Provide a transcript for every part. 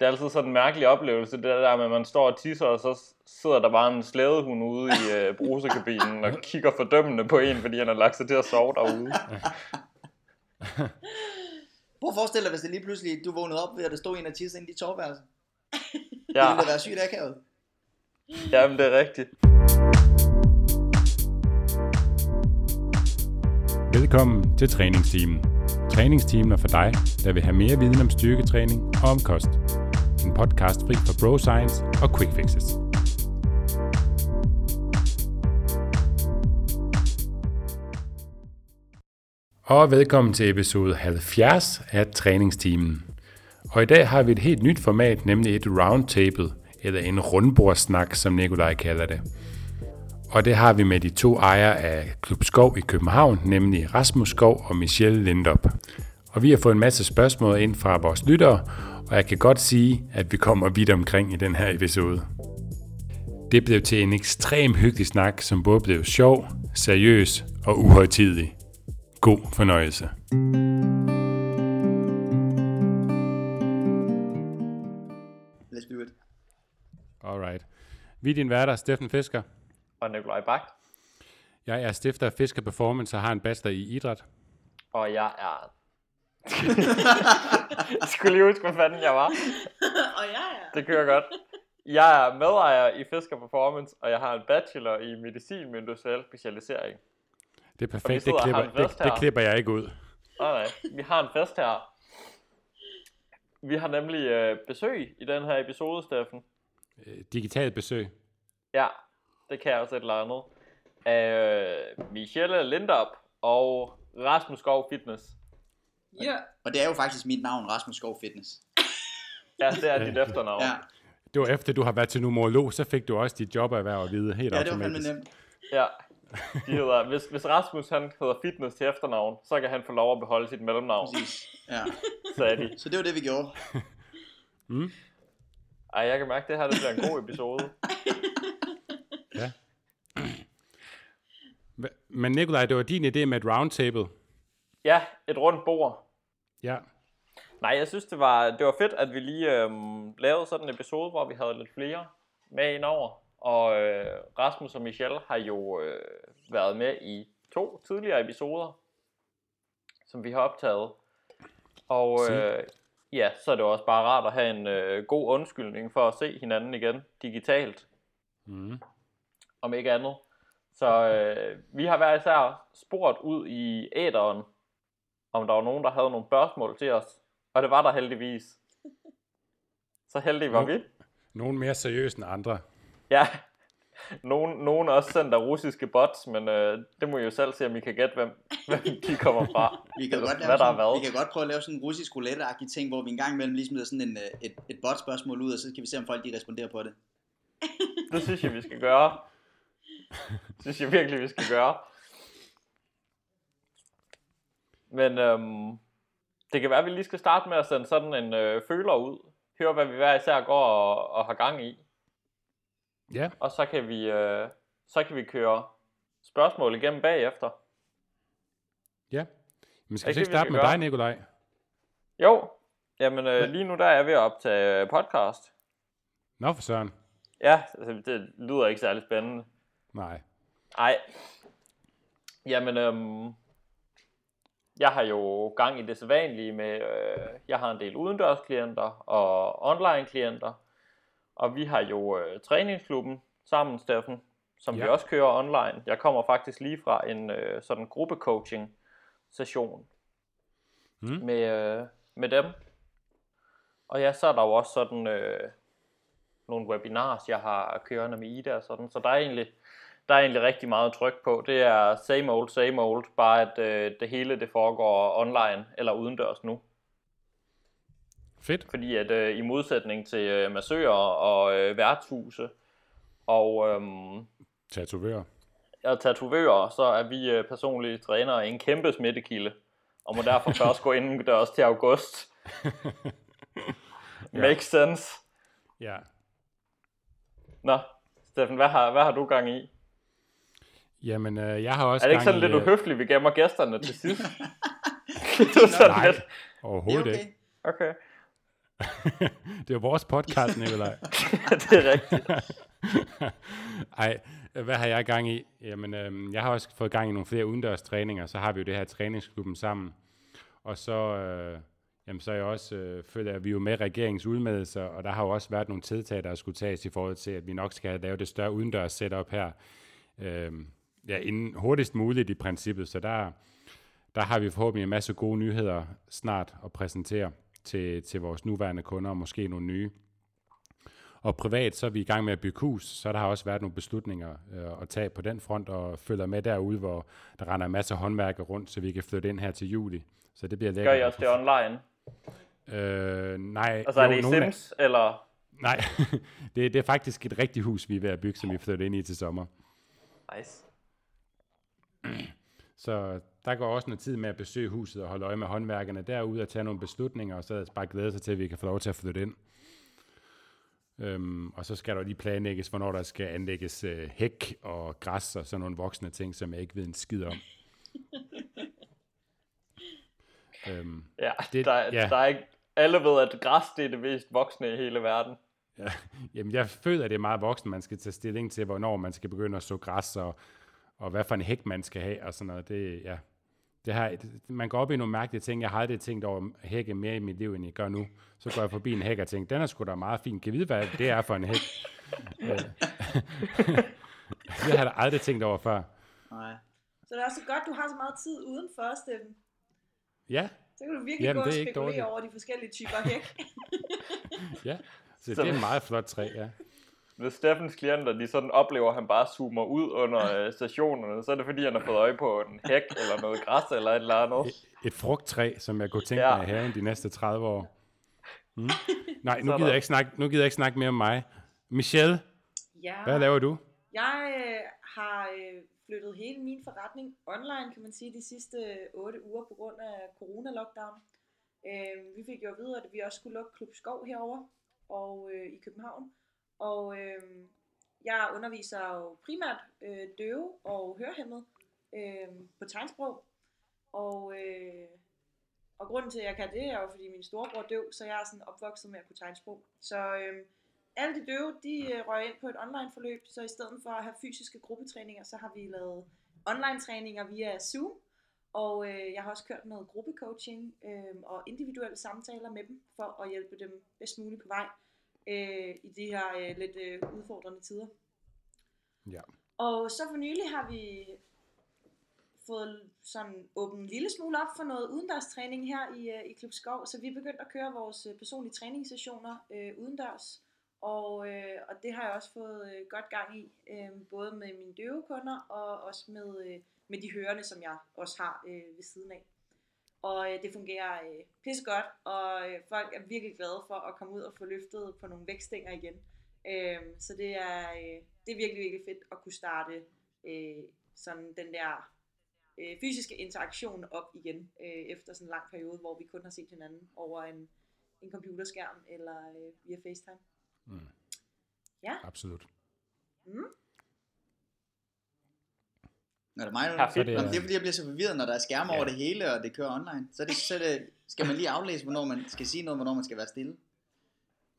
det er altid sådan en mærkelig oplevelse, det der med, at man står og tisser, og så sidder der bare en slædehund ude i øh, brusekabinen og kigger fordømmende på en, fordi han har lagt sig til at sove derude. Prøv at forestille dig, hvis det lige pludselig, du vågnede op ved, at der stod en og tisse ind i dit soveværelse. Ja, Det ville da være sygt akavet. jamen det er rigtigt. Velkommen til træningsteamen. Træningsteamen er for dig, der vil have mere viden om styrketræning og om kost. En podcast fri for bro science og quick fixes. Og velkommen til episode 70 af træningsteamen. Og i dag har vi et helt nyt format, nemlig et roundtable, eller en rundbordssnak, som Nikolaj kalder det. Og det har vi med de to ejere af Klub Skov i København, nemlig Rasmus Skov og Michelle Lindop. Og vi har fået en masse spørgsmål ind fra vores lyttere, og jeg kan godt sige, at vi kommer vidt omkring i den her episode. Det blev til en ekstrem hyggelig snak, som både blev sjov, seriøs og uhøjtidig. God fornøjelse. Let's do it. Alright. Vi er din værter, Steffen Fisker. Og Nikolaj Bak. Jeg er stifter af Fisker Performance og har en bachelor i idræt. Og jeg er... jeg skulle lige huske, hvad fanden jeg var. og jeg er. Det kører godt. Jeg er medejer i Fisker Performance, og jeg har en bachelor i medicin med industriel specialisering. Det er perfekt. Det klipper, det, det klipper jeg ikke ud. Nej, nej. Vi har en fest her. Vi har nemlig øh, besøg i den her episode, Steffen. Øh, Digitalt besøg. Ja, det kan jeg også et eller andet. Øh, Michelle Lindop og Rasmus Skov Fitness. Ja. Og det er jo faktisk mit navn, Rasmus Skov Fitness. Ja, det er dit efternavn. Ja, Det var efter, du har været til numerolog, så fik du også dit jobberhverv at vide helt ja det var fandme automatisk. nemt. Ja. De hedder, hvis, hvis Rasmus han hedder Fitness til efternavn, så kan han få lov at beholde sit mellemnavn, Præcis. Ja. sagde de. Så det var det, vi gjorde. Ej, jeg kan mærke, at det her det bliver en god episode. Ja. Men Nikolaj, det var din idé med et roundtable. Ja, et rundt bord. Ja. Nej, jeg synes, det var, det var fedt, at vi lige øhm, lavede sådan en episode, hvor vi havde lidt flere med indover. Og øh, Rasmus og Michelle har jo øh, været med i to tidligere episoder, som vi har optaget. Og øh, ja, så er det også bare rart at have en øh, god undskyldning for at se hinanden igen digitalt, Mm. om ikke andet. Så øh, vi har hver især spurgt ud i æderen, om der var nogen, der havde nogle spørgsmål til os. Og det var der heldigvis. Så heldige var vi. Nogle mere seriøse end andre. Ja, nogen, nogen også sendt af russiske bots, men øh, det må I jo selv se, om I kan gætte, hvem, hvem de kommer fra. Vi kan, Eller godt lave sådan, hvad. vi kan godt prøve at lave sådan en russisk roulette ting, hvor vi en gang imellem lige smider sådan en, øh, et, et bot-spørgsmål ud, og så kan vi se, om folk de responderer på det. Det synes jeg, vi skal gøre. Det synes jeg virkelig, vi skal gøre. Men øhm, det kan være, at vi lige skal starte med at sende sådan en øh, føler ud. Høre, hvad vi hver især går og, og har gang i. Ja. Og så kan vi, øh, så kan vi køre spørgsmål igennem bagefter. Ja. Men skal vi ikke vi starte skal med gøre? dig, Nikolaj? Jo, jamen øh, lige nu der er jeg ved at optage øh, podcast. Nå for søren. Ja, altså, det lyder ikke særlig spændende. Nej. Nej. Jamen, øhm, jeg har jo gang i det sædvanlige med, øh, jeg har en del udendørsklienter og online klienter, og vi har jo øh, træningsklubben sammen, Steffen, som ja. vi også kører online. Jeg kommer faktisk lige fra en øh, sådan gruppecoaching session Mm. med, øh, med dem. Og ja, så er der jo også sådan øh, nogle webinars, jeg har kørende med Ida og sådan, så der er egentlig, der er egentlig rigtig meget tryk på. Det er same old, same old, bare at øh, det hele det foregår online eller udendørs nu. Fedt. Fordi at øh, i modsætning til øh, massører og øh, værtshuse og øhm, Tatovør. og tatovører, så er vi øh, personlige trænere en kæmpe smittekilde, og må derfor først gå indendørs til august. Makes sense. Ja. Nå, Steffen, hvad har, hvad har du gang i? Jamen, øh, jeg har også Er det ikke sådan i, lidt øh, uhøfligt, vi gemmer gæsterne til sidst? det er sådan Nej, lidt. Det er overhovedet okay. ikke. Okay. det er vores podcast, Nikolaj. det er rigtigt. Ej, hvad har jeg gang i? Jamen, øhm, jeg har også fået gang i nogle flere udendørs træninger, så har vi jo det her træningsklubben sammen. Og så, øh, jamen, så er jeg også, øh, føler at vi er jo med regeringens udmeldelser, og der har jo også været nogle tiltag, der skulle tages i forhold til, at vi nok skal lave det større udendørs setup her, øh, ja, inden hurtigst muligt i princippet. Så der, der har vi forhåbentlig en masse gode nyheder snart at præsentere til, til vores nuværende kunder, og måske nogle nye. Og privat, så er vi i gang med at bygge hus, så der har også været nogle beslutninger øh, at tage på den front, og følger med derude, hvor der render en masse håndværker rundt, så vi kan flytte ind her til juli. Så det bliver lækkert. Gør I også det online? Øh, nej. Altså er det i nogle af- Sims, eller? Nej, det, det er faktisk et rigtigt hus, vi er ved at bygge, som vi flytter ind i til sommer. Nice. Så der går også noget tid med at besøge huset og holde øje med håndværkerne derude og tage nogle beslutninger, og så bare glæde sig til, at vi kan få lov til at flytte ind. Øhm, og så skal der lige planlægges, hvornår der skal anlægges øh, hæk og græs og sådan nogle voksne ting, som jeg ikke ved en skid om. øhm, Ja, Det- der, ja. der er ikke... Alle ved, at græs det er det mest voksne i hele verden. ja, jamen, jeg føler, at det er meget voksen, man skal tage stilling til, hvornår man skal begynde at så græs, og, og hvad for en hæk man skal have, og sådan noget. Det, ja, det her, det, man går op i nogle mærkelige ting. Jeg har aldrig tænkt over hække mere i mit liv, end jeg gør nu. Så går jeg forbi en hæk og tænker, den er sgu da meget fin. Kan vide, hvad det er for en hæk? Øh, det har jeg da aldrig tænkt over før. Nej. Så det er også godt, du har så meget tid udenfor, Steffen. Ja, Så kan du virkelig Jamen, gå og er spekulere over de forskellige typer hæk. ja. Så Så- det er et meget flot træ, ja. Hvis Steffens klienter, de sådan oplever, at han bare zoomer ud under øh, stationerne, så er det fordi, han har fået øje på en hæk, eller noget græs, eller et eller andet. Et, et frugttræ, som jeg kunne tænke Ja. mig i haven de næste 30 år. Mm. Nej, nu er gider, der- jeg ikke snakke, nu gider jeg ikke snakke mere om mig. Michelle, Ja. hvad laver du? Jeg øh, har øh, flyttet hele min forretning online, kan man sige, de sidste øh, 8 uger på grund af corona-lockdown. Øh, vi fik jo at vide, at vi også skulle lukke Klub Skov herover og øh, i København. Og øh, jeg underviser jo primært øh, døve og hørehæmmede øh, på tegnsprog. Og, øh, og grunden til, at jeg kan det, er jo, fordi min storebror er døv, så jeg er sådan opvokset med at kunne tegnsprog. Så øh, alle de døve, de øh, røg ind på et online forløb, så i stedet for at have fysiske gruppetræninger, så har vi lavet online træninger via Zoom. Og øh, jeg har også kørt noget gruppecoaching øh, og individuelle samtaler med dem, for at hjælpe dem bedst muligt på vej øh, i de her øh, lidt øh, udfordrende tider. Ja. Og så for nylig har vi fået sådan åbnet en lille smule op for noget udendørs træning her i, øh, i Klub Skov, så vi er begyndt at køre vores øh, personlige træningssessioner øh, udendørs. Og, øh, og det har jeg også fået øh, godt gang i, øh, både med mine døve kunder og også med, øh, med de hørende, som jeg også har øh, ved siden af. Og øh, det fungerer øh, pissegodt, og øh, folk er virkelig glade for at komme ud og få løftet på nogle vægtstænger igen. Øh, så det er, øh, det er virkelig, virkelig fedt at kunne starte øh, sådan den der øh, fysiske interaktion op igen, øh, efter sådan en lang periode, hvor vi kun har set hinanden over en, en computerskærm eller øh, via FaceTime. Mm. Ja. Absolut. Nå, det er mig, nu. Perfekt. Det, er, er- det er fordi, jeg bliver så forvirret, når der er skærme Ja. over det hele, og det kører online. Så, det, så det, skal man lige aflæse, hvornår man skal sige noget, hvornår man skal være stille.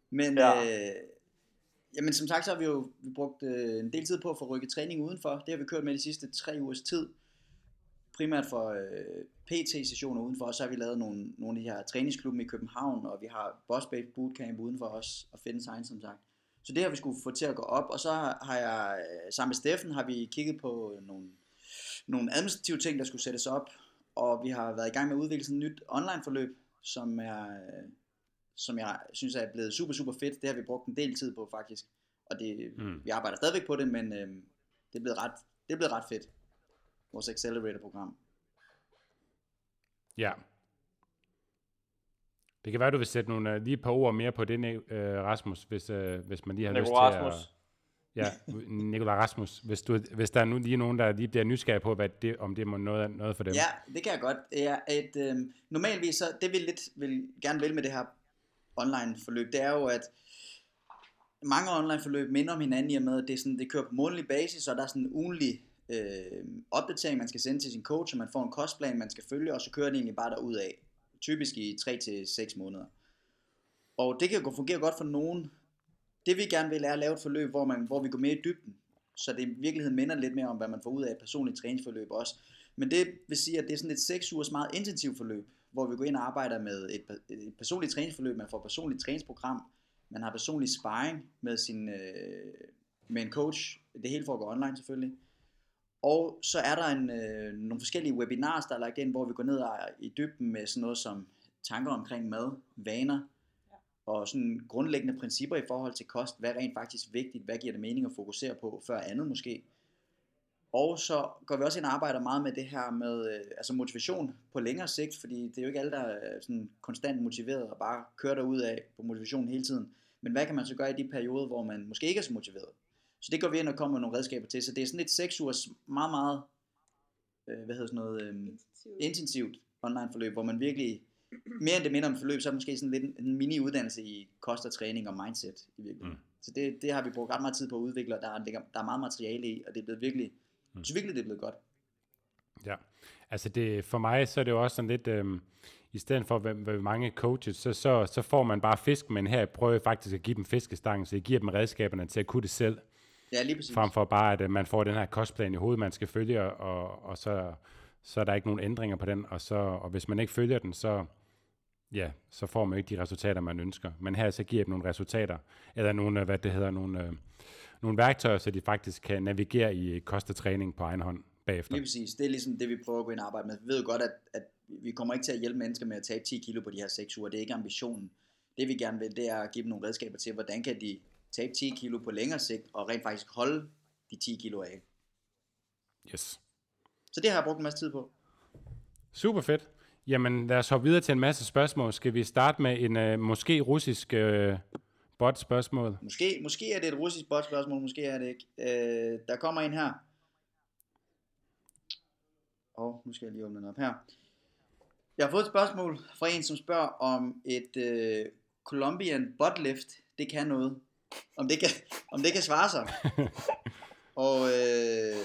Men, Ja. øh, jamen som sagt, så har vi jo vi brugt øh, en del tid på at få rykket træning udenfor. Det har vi kørt med de sidste tre ugers tid. Primært for øh, PT-sessioner udenfor, og så har vi lavet nogle, nogle af de her træningsklubben i København, og vi har Boss Babe Bootcamp udenfor os, og Fitness Science, som sagt. Så det har vi skulle få til at gå op, og så har jeg, øh, sammen med Steffen, har vi kigget på nogle, nogle administrative ting, der skulle sættes op, og vi har været i gang med at udvikle sådan et nyt online forløb, som er, øh, som jeg synes er blevet super, super fedt. Det har vi brugt en del tid på faktisk, og det, Mm. vi arbejder stadigvæk på det, men øh, det, er blevet ret, det er blevet ret fedt. Vores Accelerator-program. Ja. Det kan være, du vil sætte nogle, uh, lige et par ord mere på det, uh, Rasmus, hvis, uh, hvis man lige har Nico lyst Rasmus. til at... Ja, Nikolaj Rasmus, hvis, du, hvis der er nu lige nogen, der lige bliver nysgerrig på, hvad det, om det må noget, noget for dem. Ja, det kan jeg godt. Det er et, øh, normalvis, så det vi lidt vil, gerne vil med det her online forløb, det er jo, at mange online forløb minder om hinanden i og med, at det, er sådan, det kører på månedlig basis, og der er sådan en ugenlig øh, opdatering, man skal sende til sin coach, og man får en kostplan, man skal følge, og så kører det egentlig bare derud af. Typisk i 3-6 måneder. Og det kan jo fungere godt for nogen. Det vi gerne vil er at lave et forløb, hvor, man, hvor vi går mere i dybden. Så det i virkeligheden minder lidt mere om, hvad man får ud af et personligt træningsforløb også. Men det vil sige, at det er sådan et 6 ugers meget intensivt forløb, hvor vi går ind og arbejder med et, et personligt træningsforløb. Man får et personligt træningsprogram. Man har personlig sparring med, sin, øh, med en coach. Det hele foregår online selvfølgelig. Og så er der en, øh, nogle forskellige webinars, der er lagt ind, hvor vi går ned og i dybden med sådan noget som tanker omkring mad, vaner, og sådan grundlæggende principper i forhold til kost. Hvad er rent faktisk vigtigt? Hvad giver det mening at fokusere på før andet måske? Og så går vi også ind og arbejder meget med det her med øh, altså motivation på længere sigt, fordi det er jo ikke alle, der er sådan konstant motiveret og bare kører ud af på motivation hele tiden. Men hvad kan man så gøre i de perioder, hvor man måske ikke er så motiveret? Så det går vi ind og kommer med nogle redskaber til. Så det er sådan et 6 ugers meget, meget øh, hvad hedder sådan noget, øh, Intensivt. intensivt online forløb, hvor man virkelig, mere end det minder om forløb, så er det måske sådan lidt en, en mini-uddannelse i kost og træning og mindset i virkeligheden. Mm. Så det, det har vi brugt ret meget tid på at udvikle, og der er, der er meget materiale i, og det er blevet virkelig, Mm. synes virkelig, det er blevet godt. Ja, altså det, for mig så er det jo også sådan lidt, øhm, i stedet for hvad, hvad mange coaches, så, så, så får man bare fisk, men her prøver jeg faktisk at give dem fiskestangen, så jeg giver dem redskaberne til at kunne det selv, Ja, lige præcis. frem for bare, at øh, man får den her kostplan i hovedet, man skal følge, og, og så, så er der ikke nogen ændringer på den, og, så, og hvis man ikke følger den, så, ja, så får man ikke de resultater, man ønsker. Men her så giver dem nogle resultater, eller nogle, øh, hvad det hedder, nogle, øh, nogle værktøjer, så de faktisk kan navigere i kost og træning på egen hånd bagefter. Lige præcis. Det er ligesom det, vi prøver at gå ind og arbejde med. Vi ved jo godt, at, at vi kommer ikke til at hjælpe mennesker med at tabe 10 kilo på de her 6 uger. Det er ikke ambitionen. Det vi gerne vil, det er at give dem nogle redskaber til, hvordan kan de tabe 10 kilo på længere sigt, og rent faktisk holde de 10 kilo af. Yes. Så det har jeg brugt en masse tid på. Super fedt. Jamen lad os hoppe videre til en masse spørgsmål. Skal vi starte med en øh, måske russisk øh, bot spørgsmål? Måske, måske er det et russisk botspørgsmål, måske er det ikke. Øh, der kommer en her. Og nu skal jeg lige åbne den op her. Jeg har fået et spørgsmål fra en, som spørger om et øh, Colombian buttlift, det kan noget. Om det kan, om det kan svare sig. Og øh,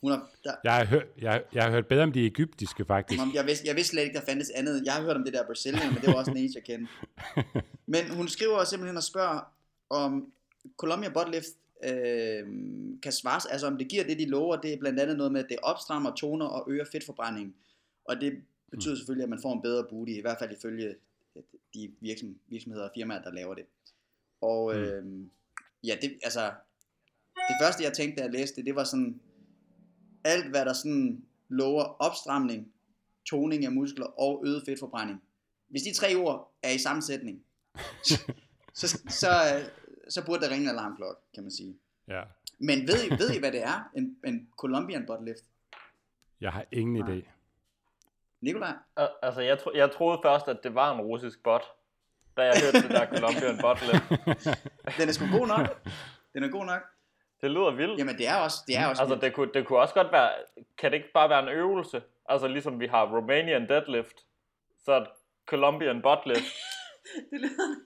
hun har, der, Jeg har, hørt, jeg, jeg har hørt bedre om de egyptiske faktisk. Om, jeg, vidste, jeg vidste slet ikke, der fandtes andet. Jeg har hørt om det der Brazilian, men det var også den eneste, jeg kendte. Men hun skriver simpelthen og spørger, om Columbia Buttlift øh, kan svares, altså om det giver det, de lover. Det er blandt andet noget med, at det opstrammer, toner og øger fedtforbrændingen. Og det betyder selvfølgelig, at man får en bedre booty, i hvert fald ifølge de virksom, virksomheder og firmaer, der laver det. Og øh, ja, det, altså, det første jeg tænkte, da jeg læste det, det var sådan, alt hvad der sådan lover opstramning, toning af muskler og øget fedtforbrænding. Hvis de tre ord er i sammensætning, så, så, øh, så burde der ringe en alarmklokke, kan man sige. Ja. Men ved I, ved I hvad det er? En, en Colombian butt lift? Jeg har ingen Nej. idé. Nikolaj? Al- Altså, jeg, tro, jeg troede først, at det var en russisk bot, da jeg hørte det der Colombian bot lidt. Den er sgu god nok. Den er god nok. Det lyder vildt. Jamen det er også, det er også Altså, vildt. det kunne, det kunne også godt være, kan det ikke bare være en øvelse? Altså, ligesom vi har Romanian deadlift, så er Colombian butt lift. Det lyder...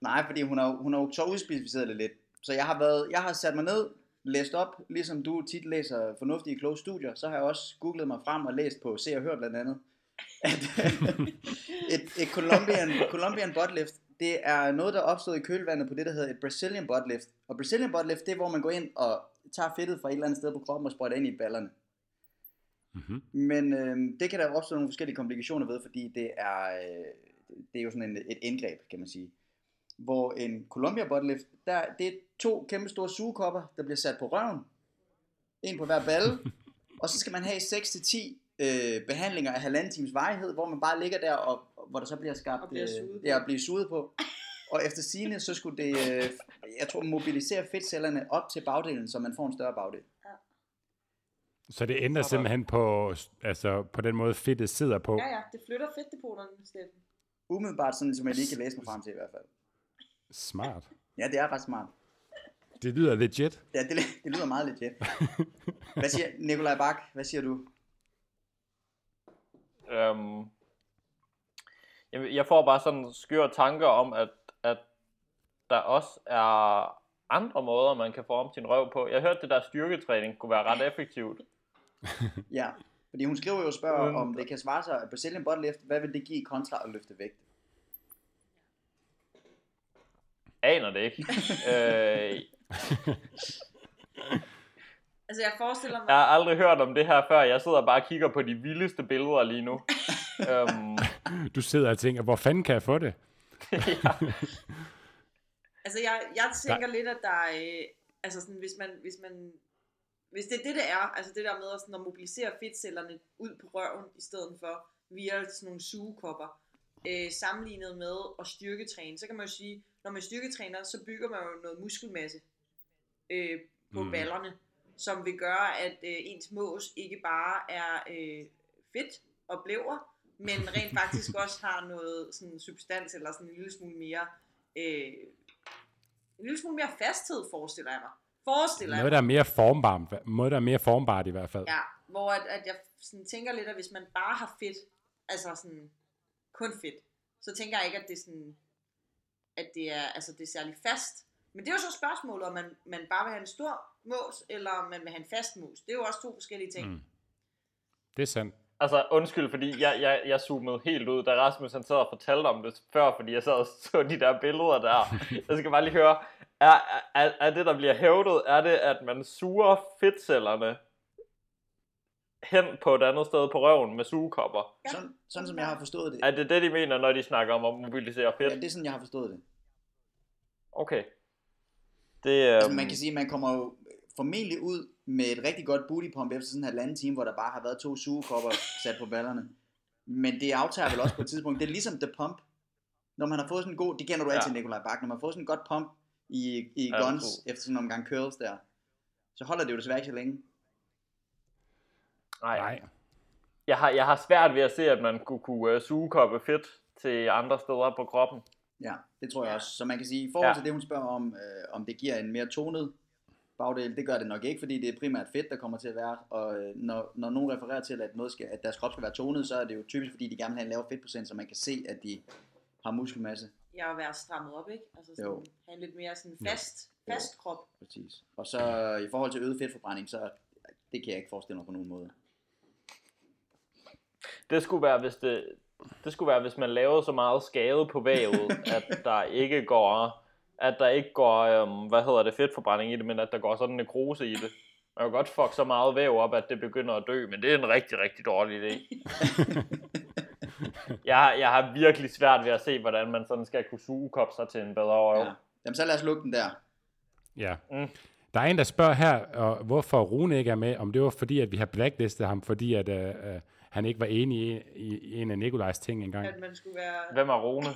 Nej, fordi hun har, hun har jo så udspecificeret det lidt. Så jeg har, været, jeg har sat mig ned, læst op, ligesom du tit læser fornuftige, kloge studier, så har jeg også googlet mig frem og læst på Se og Hør blandt andet, at et, et Colombian, Colombian butt lift, det er noget, der er opstået i kølvandet på det, der hedder et Brazilian butt lift. Og Brazilian butt lift, det er, hvor man går ind og tager fedtet fra et eller andet sted på kroppen og sprøjter ind i ballerne. Mm-hmm. Men øh, det kan der opstå nogle forskellige komplikationer ved, fordi det er, øh, det er jo sådan en, et indgreb, kan man sige. Hvor en Columbia butt lift, der, det er to kæmpe store sugekopper, der bliver sat på røven. En på hver balle. og så skal man have 6-10 øh, behandlinger af halvanden times varighed, hvor man bare ligger der, og hvor der så bliver skabt, Og bliver suget på. øh, ja, og bliver suget på. Og efter sigende, så skulle det, øh, jeg tror, mobilisere fedtcellerne op til bagdelen, så man får en større bagdel. Så det ændrer simpelthen på, altså, på den måde fedtet sidder på. Ja, ja, det flytter fedtdepoterne, Steffen. Umiddelbart sådan, som jeg lige kan læse mig frem til i hvert fald. Smart. Ja, det er ret smart. Det lyder legit. Ja, det, det lyder meget legit. Hvad siger Nikolaj Bak? Hvad siger du? Øhm, jeg, jeg får bare sådan skøre tanker om, at, at der også er andre måder, man kan forme sin røv på. Jeg hørte, det der styrketræning kunne være ret effektivt. Ja, fordi hun skriver jo og spørger, Uden- om det kan svare sig, at Brazilian butt lift, hvad vil det give kontra at løfte vægt? Aner det ikke. øh, Altså jeg forestiller mig, jeg har aldrig hørt om det her før. Jeg sidder bare og kigger på de vildeste billeder lige nu. øhm, Du sidder og tænker, hvor fanden kan jeg få det? ja. altså jeg, jeg tænker lidt, at der er, øh, altså sådan, hvis man, hvis man, hvis det er det, det er, altså det der med at, sådan, at mobilisere fedtcellerne ud på røven, i stedet for via sådan nogle sugekopper, øh, sammenlignet med at styrketræne, så kan man jo sige, når man styrketræner, så bygger man jo noget muskelmasse øh, på mm. ballerne, som vil gøre, at øh, ens mås ikke bare er øh, fedt og blæver, men rent faktisk også har noget sådan substans, eller sådan en lille smule mere, øh, en lille smule mere fasthed, forestiller jeg mig. Forestiller jeg Noget, mig. der er mere formbart, noget, der er mere formbart i hvert fald. Ja, hvor at, at jeg sådan tænker lidt, at hvis man bare har fedt, altså sådan kun fedt, så tænker jeg ikke, at det sådan, at det er, altså det er særlig fast. Men det er jo så spørgsmålet, om man, man bare vil have en stor mås, eller om man vil have en fast mås. Det er jo også to forskellige ting. Mm. Det er sandt. Altså, undskyld, fordi jeg, jeg, jeg zoomede helt ud, da Rasmus han sad og fortalte om det før, fordi jeg sad og så de der billeder der. Jeg skal bare lige høre, er, er, er det, der bliver hævdet, er det, at man suger fedtcellerne hen på et andet sted på røven med sugekopper? Ja. Sådan, sådan som jeg har forstået det. Er det det, de mener, når de snakker om at mobilisere fedt? Ja, det er sådan, jeg har forstået det. Okay. Det, Altså, øhm, man kan sige, at man kommer jo formentlig ud med et rigtig godt booty pump efter sådan en halvanden time, hvor der bare har været to sugekopper sat på ballerne. Men det aftager vel også på et tidspunkt. Det er ligesom The Pump. Når man har fået sådan en god, det kender du Ja. altid, Nikolaj Bak, når man har fået sådan en godt pump i, i Ja, guns, true. efter sådan en omgang curls der, så holder det jo desværre ikke så længe. nej. Nej. Jeg har, jeg har svært ved at se, at man kunne, kunne uh, sugekoppe fedt til andre steder på kroppen. Ja, det tror jeg også. Så man kan sige, i forhold Ja. til det, hun spørger om, øh, om det giver en mere tonet bagdel, det gør det nok ikke, fordi det er primært fedt, der kommer til at være. Og øh, når, når nogen refererer til, at, noget skal, at deres krop skal være tonet, så er det jo typisk, fordi de gerne vil have en lavere fedtprocent, så man kan se, at de har muskelmasse. Jeg vil være strammet op, ikke? Altså sådan, Jo. have en lidt mere sådan Jo. fast, fast krop. Præcis. Og så i forhold til øget fedtforbrænding, så det kan jeg ikke forestille mig på nogen måde. Det skulle være, hvis det, det skulle være, hvis man lavede så meget skade på vævet, at der ikke går, at der ikke går, øhm, hvad hedder det, fedtforbrænding i det, men at der går sådan en nekrose i det. Man kan godt fuck så meget væv op, at det begynder at dø, men det er en rigtig, rigtig dårlig idé. Jeg, har- jeg har virkelig svært ved at se, hvordan man sådan skal kunne sugekoppe sig til en bedre røv. Ja. Jamen så lad os lukke den der. Ja. Mm. Der er en, der spørger her, og hvorfor Rune ikke er med, om det var fordi, at vi har blacklistet ham, fordi at, øh, øh, han ikke var enig i, i, i en af Nikolajs ting engang. At man skulle være... Hvem er Rune?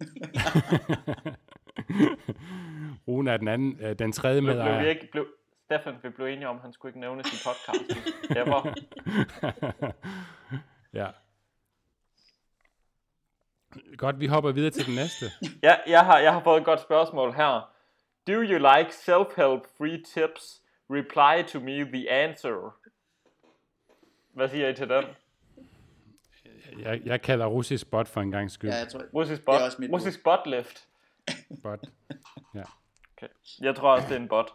Rune er den anden, øh, den tredje Blev, blev vi ikke, blev, Stefan, vi blev enige om, at han skulle ikke nævnes i podcasten. Ever. ja. Godt, vi hopper videre til den næste. Ja, jeg har, jeg har fået et godt spørgsmål her. Do you like self-help free tips? Reply to me the answer. Hvad siger I til den? Jeg, jeg kalder russisk bot for en gang skyld. Ja, jeg tror, Russisk Det bot, er også mit bud. russisk botlift. Bot. Okay. Jeg tror også, det er en bot.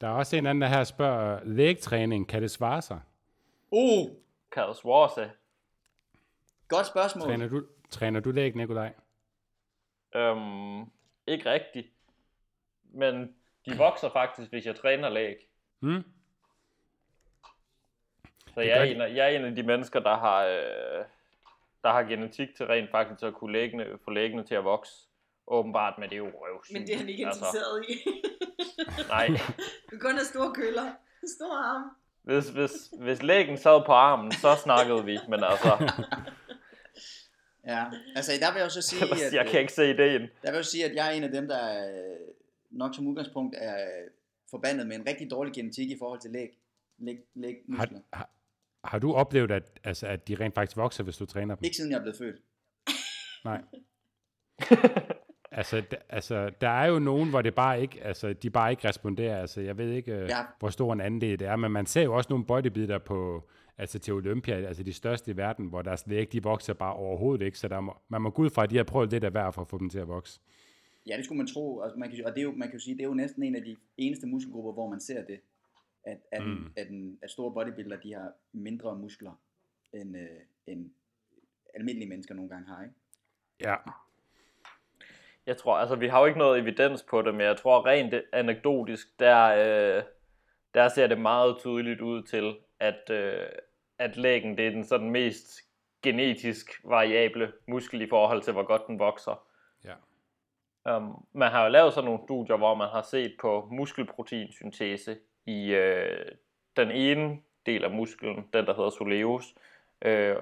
Der er også en anden, der her spørger, lægtræning, kan det svare sig? oh, Kan svare sig. godt spørgsmål. Træner du, træner du læg, Nikolaj? Øhm, ikke rigtigt. Men de vokser faktisk, hvis jeg træner læg. Hmm? Så jeg er, en af, jeg er en af de mennesker, der har, øh, der har genetik til rent faktisk at kunne læggene, få læggene til at vokse. Åbenbart, men det er jo røvsygt. Men det er han ikke altså, interesseret i. Nej, Du kun have store køller. Stor arm. hvis, hvis, hvis læggen sad på armen, så snakkede vi. Men altså, Ja, altså der vil jeg jo så sige, at, jeg kan ikke se ideen. der vil jeg sige, at jeg er en af dem, der øh, nok som udgangspunkt er forbandet med en rigtig dårlig genetik i forhold til læg, læg, læg Har, har, har du oplevet, at, altså, at de rent faktisk vokser, hvis du træner dem? Ikke siden jeg er blevet født. Nej. altså, altså, der er jo nogen, hvor det bare ikke, altså, de bare ikke responderer. Altså, jeg ved ikke, øh, Ja. hvor stor en andel det er, men man ser jo også nogle bodybuildere på, altså til Olympia, altså de største i verden, hvor deres læg, de vokser bare overhovedet ikke, så der må, man må gå ud fra, at de har prøvet lidt af hver for at få dem til at vokse. Ja, det skulle man tro, og, man kan, og det er jo, man kan jo sige, det er jo næsten en af de eneste muskelgrupper, hvor man ser det, at, at, mm. At, at store bodybuilder, de har mindre muskler, end, øh, end almindelige mennesker nogle gange har, ikke? Ja, jeg tror, altså vi har jo ikke noget evidens på det, men jeg tror rent anekdotisk, der, øh, der ser det meget tydeligt ud til, at, øh, at lægen det er den sådan mest genetisk variable muskel i forhold til, hvor godt den vokser. Ja. Um, man har jo lavet sådan nogle studier, hvor man har set på muskelproteinsyntese i øh, den ene del af musklen, den der hedder soleus, øh,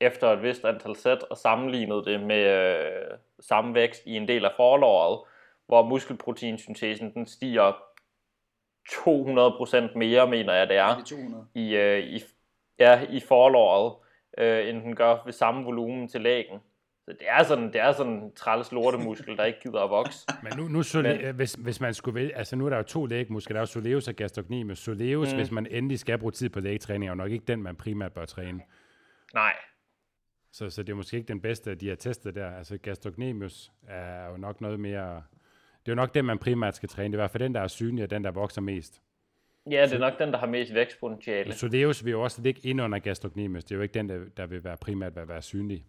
efter et vist antal sæt, og sammenlignet det med øh, samme vækst i en del af forlåret, hvor muskelproteinsyntesen den stiger 200% mere, mener jeg det er, Det er 200. i, øh, i, ja, i forlåret, øh, end den gør ved samme volumen til lægen. Så det er sådan, det er sådan en træls lortemuskel, der ikke gider at vokse. Men nu, nu sole, Men, hvis, hvis man skulle vælge, altså nu er der jo to lægmuskler, der er jo soleus og gastrocnemius. Soleus, mm. hvis man endelig skal bruge tid på lægetræning, er jo nok ikke den, man primært bør træne. Nej, Så, så det er måske ikke den bedste, de har testet der. Altså gastrocnemius er jo nok noget mere... Det er jo nok den, man primært skal træne. Det er i hvert fald den, der er synlig, og den, der vokser mest. ja, det er nok den, der har mest vækstpotentiale. Soleus vil jo også ligge ind under gastrocnemius. Det er jo ikke den, der, der vil være primært vil være synlig.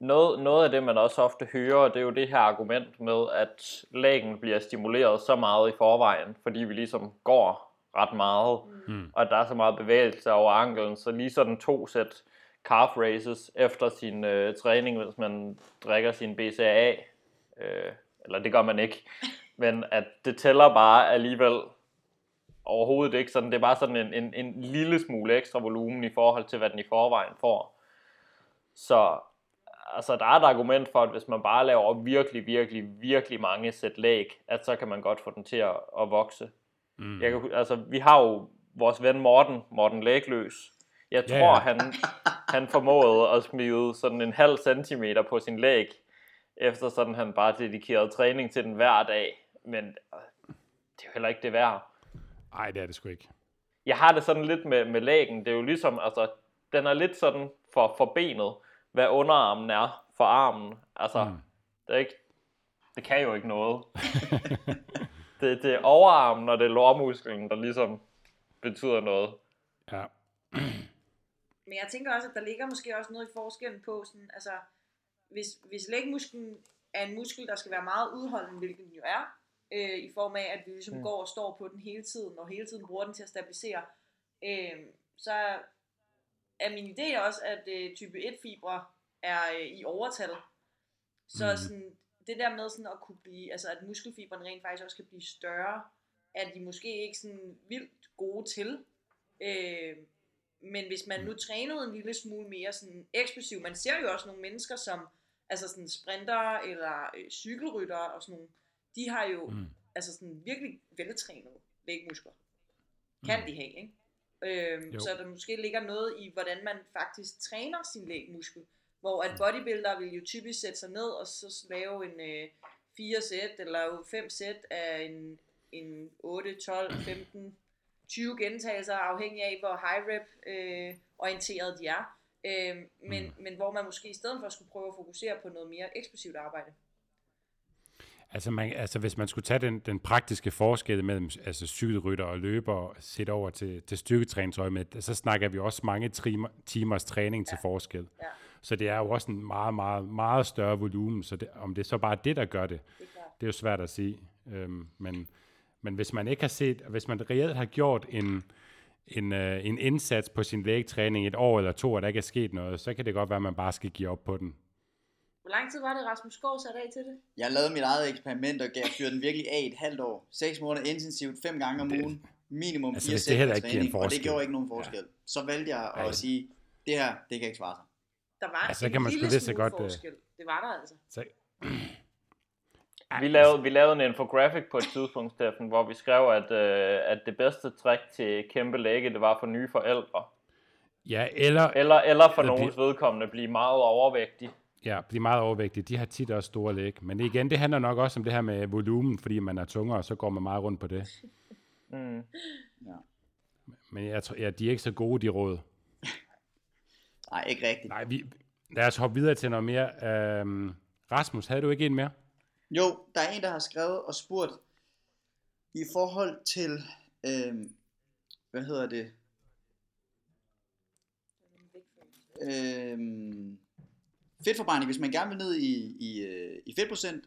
Noget, noget af det, man også ofte hører, det er jo det her argument med, at lægen bliver stimuleret så meget i forvejen, fordi vi ligesom går ret meget, mm. og der er så meget bevægelse over anklen, så lige sådan to sæt calf raises efter sin øh, træning, hvis man drikker sin BCAA, øh, eller det gør man ikke, men at det tæller bare alligevel overhovedet ikke sådan, det er bare sådan en, en, en lille smule ekstra volumen i forhold til, hvad den i forvejen får. Så altså, der er et argument for, at hvis man bare laver virkelig, virkelig, virkelig mange sæt læg, at så kan man godt få den til at, at vokse. Mm. Jeg kan, altså, vi har jo vores ven Morten, Morten Lægløs. Jeg tror, ja. han, han formåede at smide sådan en halv centimeter på sin læg, efter sådan han bare dedikerede træning til den hver dag. Men øh, det er jo heller ikke det værd. Nej, det er det sgu ikke. Jeg har det sådan lidt med, med lægen. Det er jo ligesom, altså, den er lidt sådan for, for benet, hvad underarmen er for armen. Altså, mm. det, er ikke, det kan jo ikke noget. det, det er overarmen og det er lårmusklen, der ligesom betyder noget. Ja. Men jeg tænker også, at der ligger måske også noget i forskellen på, sådan, altså, hvis, hvis lægmusklen er en muskel, der skal være meget udholdende, hvilket den jo er, øh, i form af, at vi ligesom Mm. går og står på den hele tiden, og hele tiden bruger den til at stabilisere, øh, så er min idé også, at øh, type 1-fibre er øh, i overtal. Så mm. sådan, det der med sådan at kunne blive, altså at muskelfibrene rent faktisk også kan blive større, er de måske ikke sådan vildt gode til. Øh, men hvis man nu trænede en lille smule mere sådan eksplosiv, man ser jo også nogle mennesker som altså sådan sprinter eller øh, cykelrytter og sådan nogle, de har jo Mm. mm. altså sådan virkelig veltrænede lægmuskler. Kan Mm. de have, ikke? Øhm, Jo. så der måske ligger noget i, hvordan man faktisk træner sin lægmuskel. Hvor at bodybuilder vil jo typisk sætte sig ned og så lave en øh, 4 sæt eller 5 sæt af en, en 8, 12, 15, 20 gentagelser, afhængig af hvor high rep øh, orienteret de er. Øh, men, Mm. men hvor man måske i stedet for skulle prøve at fokusere på noget mere eksplosivt arbejde. Altså, man, altså hvis man skulle tage den, den praktiske forskel mellem altså cykelrytter og løber og sætte over til, til styrketræningsøje med, så snakker vi også mange timer, timers træning ja. til forskel. Ja. Så det er jo også en meget, meget, meget større volumen, så det, om det er så bare det, der gør det, Det er det er jo svært at sige. Øhm, men, men hvis man ikke har set, hvis man reelt har gjort en, en, øh, en indsats på sin lægetræning et år eller to, og der ikke er sket noget, så kan det godt være, at man bare skal give op på den. Hvor lang tid var det, Rasmus Skov satte af til det? Jeg lavede mit eget eksperiment og gav fyre den virkelig af i et halvt år. 6 måneder intensivt, fem gange om Det- ugen. Minimum Altså, fire hvis det sæt heller af ikke giver en træning, og det gjorde ikke nogen forskel. Så valgte jeg Ej. at sige, det her, det kan ikke svare sig. Der var Ja, så en kan man lille så smule godt, øh, forskel. Det var der altså. Så, Vi lavede, vi lavede en infographic på et tidspunkt, Steffen, hvor vi skrev, at, øh, at det bedste trick til kæmpe læge, det var for nye forældre. ja, eller, Eller, eller for Eller nogens vedkommende blive meget overvægtig. Ja, blive meget overvægtige. De har tit også store læg. Men igen, det handler nok også om det her med volumen, fordi man er tungere, og så går man meget rundt på det. Mm. Men jeg tror, ja, de er ikke så gode, de råd. Nej, ikke rigtigt. Nej, vi, lad os hoppe videre til noget mere. Øhm, Rasmus, havde du ikke en mere? Jo, der er en, der har skrevet og spurgt, i forhold til, øh, hvad hedder det, Øh, fedtforbrænding, hvis man gerne vil ned i, i, øh, i fedtprocent,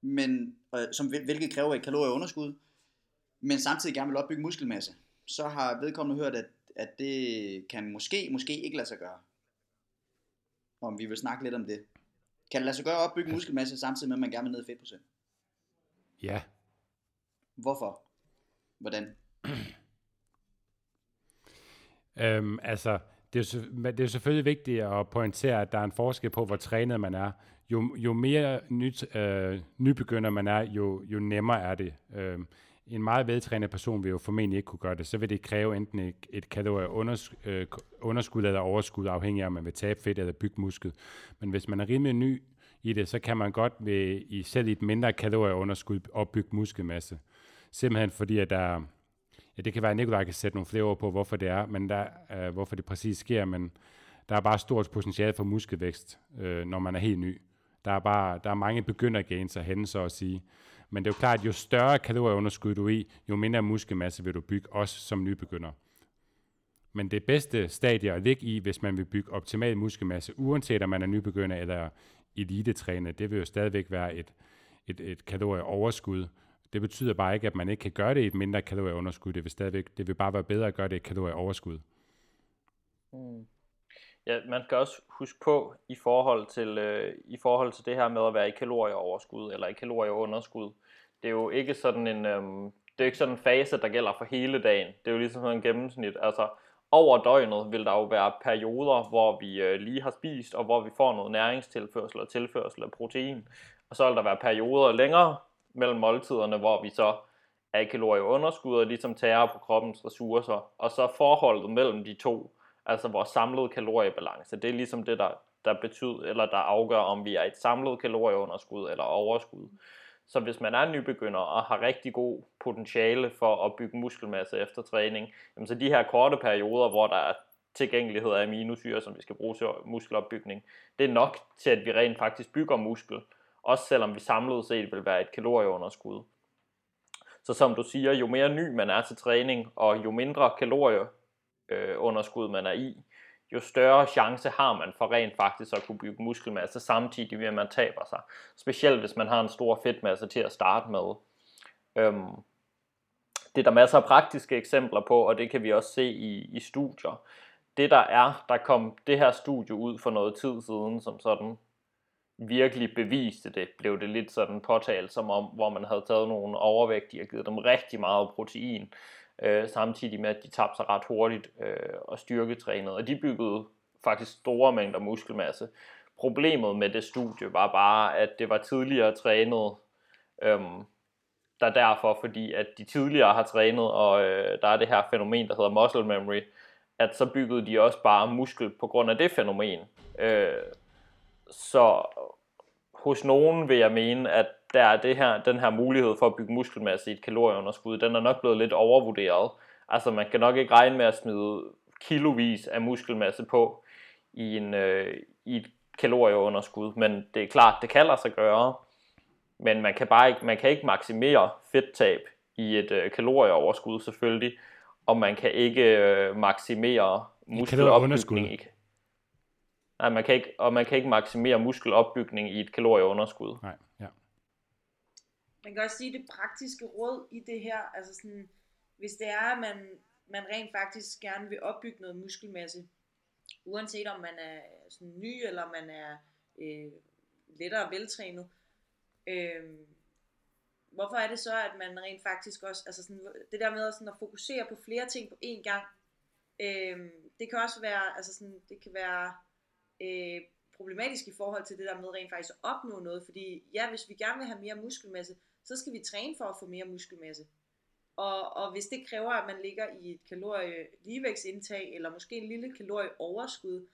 men, øh, som, hvilket kræver et kalorieunderskud, men samtidig gerne vil opbygge muskelmasse, så har vedkommende hørt, at, at det kan måske, måske ikke lade sig gøre. Om vi vil snakke lidt om det. Kan det lade sig gøre at opbygge muskelmasse, samtidig med, at man gerne vil ned i fedtprocent? Ja. Hvorfor? Hvordan? Øhm, altså, det er, det er selvfølgelig vigtigt at pointere, at der er en forskel på, hvor trænet man er. Jo, jo mere nyt, øh, nybegynder man er, jo, jo nemmere er det. Øhm, en meget veltrænet person vil jo formentlig ikke kunne gøre det. Så vil det kræve enten et, et kalorieunderskud øh, underskud eller overskud, afhængig af, om man vil tabe fedt eller bygge muskel. Men hvis man er rimelig ny i det, så kan man godt ved, i selv i et mindre kalorieunderskud opbygge muskelmasse. Simpelthen fordi, at der, ja, det kan være, at Nikolaj kan sætte nogle flere ord på, hvorfor det er, men der, øh, hvorfor det præcis sker, men der er bare stort potentiale for muskelvækst, øh, når man er helt ny. Der er, bare, der er mange begyndergains at hente, så at sige. Men det er jo klart, at jo større kalorieunderskud du er i, jo mindre muskelmasse vil du bygge, også som nybegynder. Men det bedste stadie at ligge i, hvis man vil bygge optimal muskelmasse, uanset om man er nybegynder eller elitetræner, det vil jo stadigvæk være et, et, et kalorieoverskud, det betyder bare ikke, at man ikke kan gøre det i et mindre kalorieunderskud. Det vil, stadigvæk, det vil bare være bedre at gøre det i et kalorieoverskud. Mm. Ja, man skal også huske på i forhold til øh, i forhold til det her med at være i kalorieoverskud eller i kalorieunderskud. Det er jo ikke sådan en øh, det er ikke sådan en fase der gælder for hele dagen. Det er jo ligesom sådan en gennemsnit. Altså over døgnet vil der jo være perioder, hvor vi øh, lige har spist og hvor vi får noget næringstilførsel og tilførsel af protein. Og så vil der være perioder længere mellem måltiderne, hvor vi så er i kalorieunderskud og ligesom tager på kroppens ressourcer. Og så forholdet mellem de to, altså vores samlede kaloriebalance, det er ligesom det, der, der betyder, eller der afgør, om vi er i et samlet kalorieunderskud eller overskud. Så hvis man er nybegynder og har rigtig god potentiale for at bygge muskelmasse efter træning, jamen så de her korte perioder, hvor der er tilgængelighed af aminosyre, som vi skal bruge til muskelopbygning, det er nok til, at vi rent faktisk bygger muskel også selvom vi samlet set vil være et kalorieunderskud. Så som du siger, jo mere ny man er til træning, og jo mindre Øh, kalorieunderskud man er i, jo større chance har man for rent faktisk at kunne bygge muskelmasse samtidig med at man taber sig. Specielt hvis man har en stor fedtmasse til at starte med. Øhm, det er der masser af praktiske eksempler på, og det kan vi også se i, i studier. Det der er, der kom det her studie ud for noget tid siden, som sådan virkelig beviste det, blev det lidt sådan påtalt som om, hvor man havde taget nogle overvægtige og givet dem rigtig meget protein, øh, samtidig med at de tabte sig ret hurtigt øh, og styrketrænede, og de byggede faktisk store mængder muskelmasse. Problemet med det studie var bare, at det var tidligere trænet, øh, der derfor, fordi at de tidligere har trænet, og øh, der er det her fænomen, der hedder muscle memory, at så byggede de også bare muskel på grund af det fænomen. Øh, så hos nogen vil jeg mene, at der er det her, den her mulighed for at bygge muskelmasse i et kalorieunderskud, den er nok blevet lidt overvurderet. Altså man kan nok ikke regne med at smide kilovis af muskelmasse på i, en, øh, i et kalorieunderskud, men det er klart, det kan lade sig gøre, men man kan bare ikke, man kan ikke maksimere fedttab i et øh, kalorieoverskud selvfølgelig, og man kan ikke øh, maksimere muskelopbygning i, Nej, man kan ikke, og man kan ikke maksimere muskelopbygning i et kalorieunderskud. Nej, ja. Man kan også sige det praktiske råd i det her, altså sådan, hvis det er, at man, man rent faktisk gerne vil opbygge noget muskelmasse, uanset om man er sådan ny, eller man er øh, lettere veltrænet, øh, hvorfor er det så, at man rent faktisk også, altså sådan, det der med sådan at fokusere på flere ting på én gang, øh, det kan også være, altså sådan, det kan være øh, problematisk i forhold til det der med rent faktisk at opnå noget, fordi ja, hvis vi gerne vil have mere muskelmasse, så skal vi træne for at få mere muskelmasse. Og, og hvis det kræver, at man ligger i et kalorie ligevægtsindtag, eller måske en lille kalorieoverskud,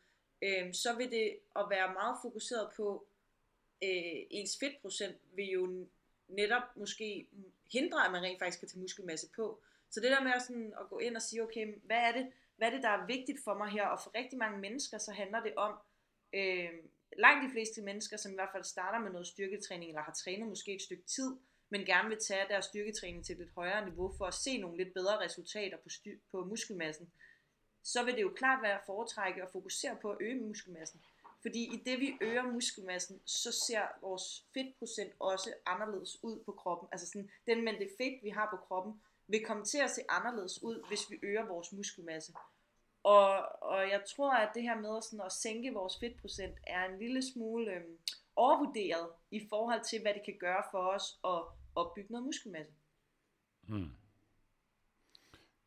øh, så vil det at være meget fokuseret på øh, ens fedtprocent, vil jo netop måske hindre, at man rent faktisk kan tage muskelmasse på. Så det der med at, sådan, at gå ind og sige, okay, hvad er det, hvad er det, der er vigtigt for mig her? Og for rigtig mange mennesker, så handler det om, øh, langt de fleste mennesker, som i hvert fald starter med noget styrketræning, eller har trænet måske et stykke tid, men gerne vil tage deres styrketræning til et lidt højere niveau, for at se nogle lidt bedre resultater på, styr, på muskelmassen, så vil det jo klart være at foretrække at fokusere på at øge muskelmassen. Fordi i det vi øger muskelmassen, så ser vores fedtprocent også anderledes ud på kroppen. Altså sådan, den mængde fedt, vi har på kroppen, vil komme til at se anderledes ud, hvis vi øger vores muskelmasse. Og, og jeg tror, at det her med sådan at sænke vores fedtprocent er en lille smule øhm, overvurderet i forhold til, hvad det kan gøre for os at opbygge noget muskelmasse. Mm.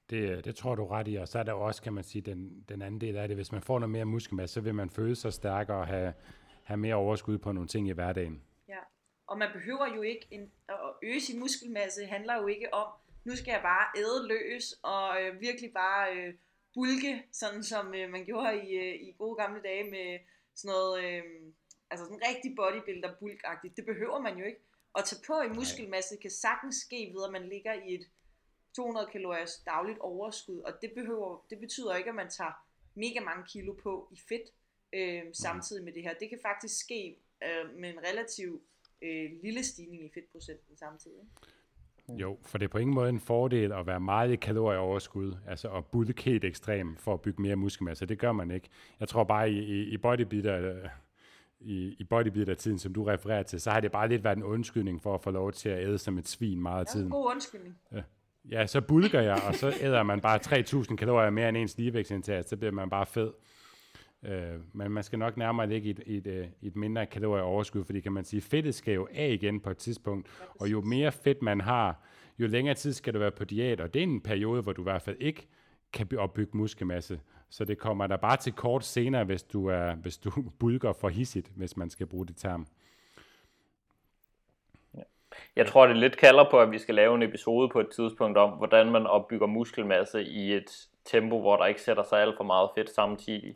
Det, det tror du ret i, og så er der også, kan man sige, den, den anden del af det. Hvis man får noget mere muskelmasse, så vil man føle sig stærkere og have, have mere overskud på nogle ting i hverdagen. Ja, og man behøver jo ikke, en, at øge sin muskelmasse handler jo ikke om, nu skal jeg bare æde løs og øh, virkelig bare øh, bulke, sådan som øh, man gjorde i, øh, i gode gamle dage med sådan noget, øh, altså sådan rigtig bodybuilder bulkagtigt. Det behøver man jo ikke. At tage på i muskelmasse kan sagtens ske ved, at man ligger i et 200 kaloriers dagligt overskud, og det, behøver, det betyder ikke, at man tager mega mange kilo på i fedt øh, samtidig med det her. Det kan faktisk ske øh, med en relativ øh, lille stigning i fedtprocenten samtidig. Jo, for det er på ingen måde en fordel at være meget i kalorieoverskud, altså at bulke helt ekstremt for at bygge mere muskelmasse. Det gør man ikke. Jeg tror bare i, i, i bodybuilder, i, i bodybuilder-tiden, som du refererer til, så har det bare lidt været en undskyldning for at få lov til at æde som et svin meget af tiden. Det er en god undskyldning. Ja. Ja, så bulker jeg, og så æder man bare 3.000 kalorier mere end ens ligevægtsindtag, så bliver man bare fed. Øh, men man skal nok nærmere ligge i et, i et, øh, et mindre kalorieoverskud, fordi kan man sige, fedtet skal jo af igen på et tidspunkt, og jo mere fedt man har, jo længere tid skal du være på diæt, og det er en periode, hvor du i hvert fald ikke kan opbygge muskelmasse. Så det kommer der bare til kort senere, hvis du, er, hvis du bulker for hissigt, hvis man skal bruge det term. Jeg tror, det lidt kalder på, at vi skal lave en episode på et tidspunkt om, hvordan man opbygger muskelmasse i et tempo, hvor der ikke sætter sig alt for meget fedt samtidig.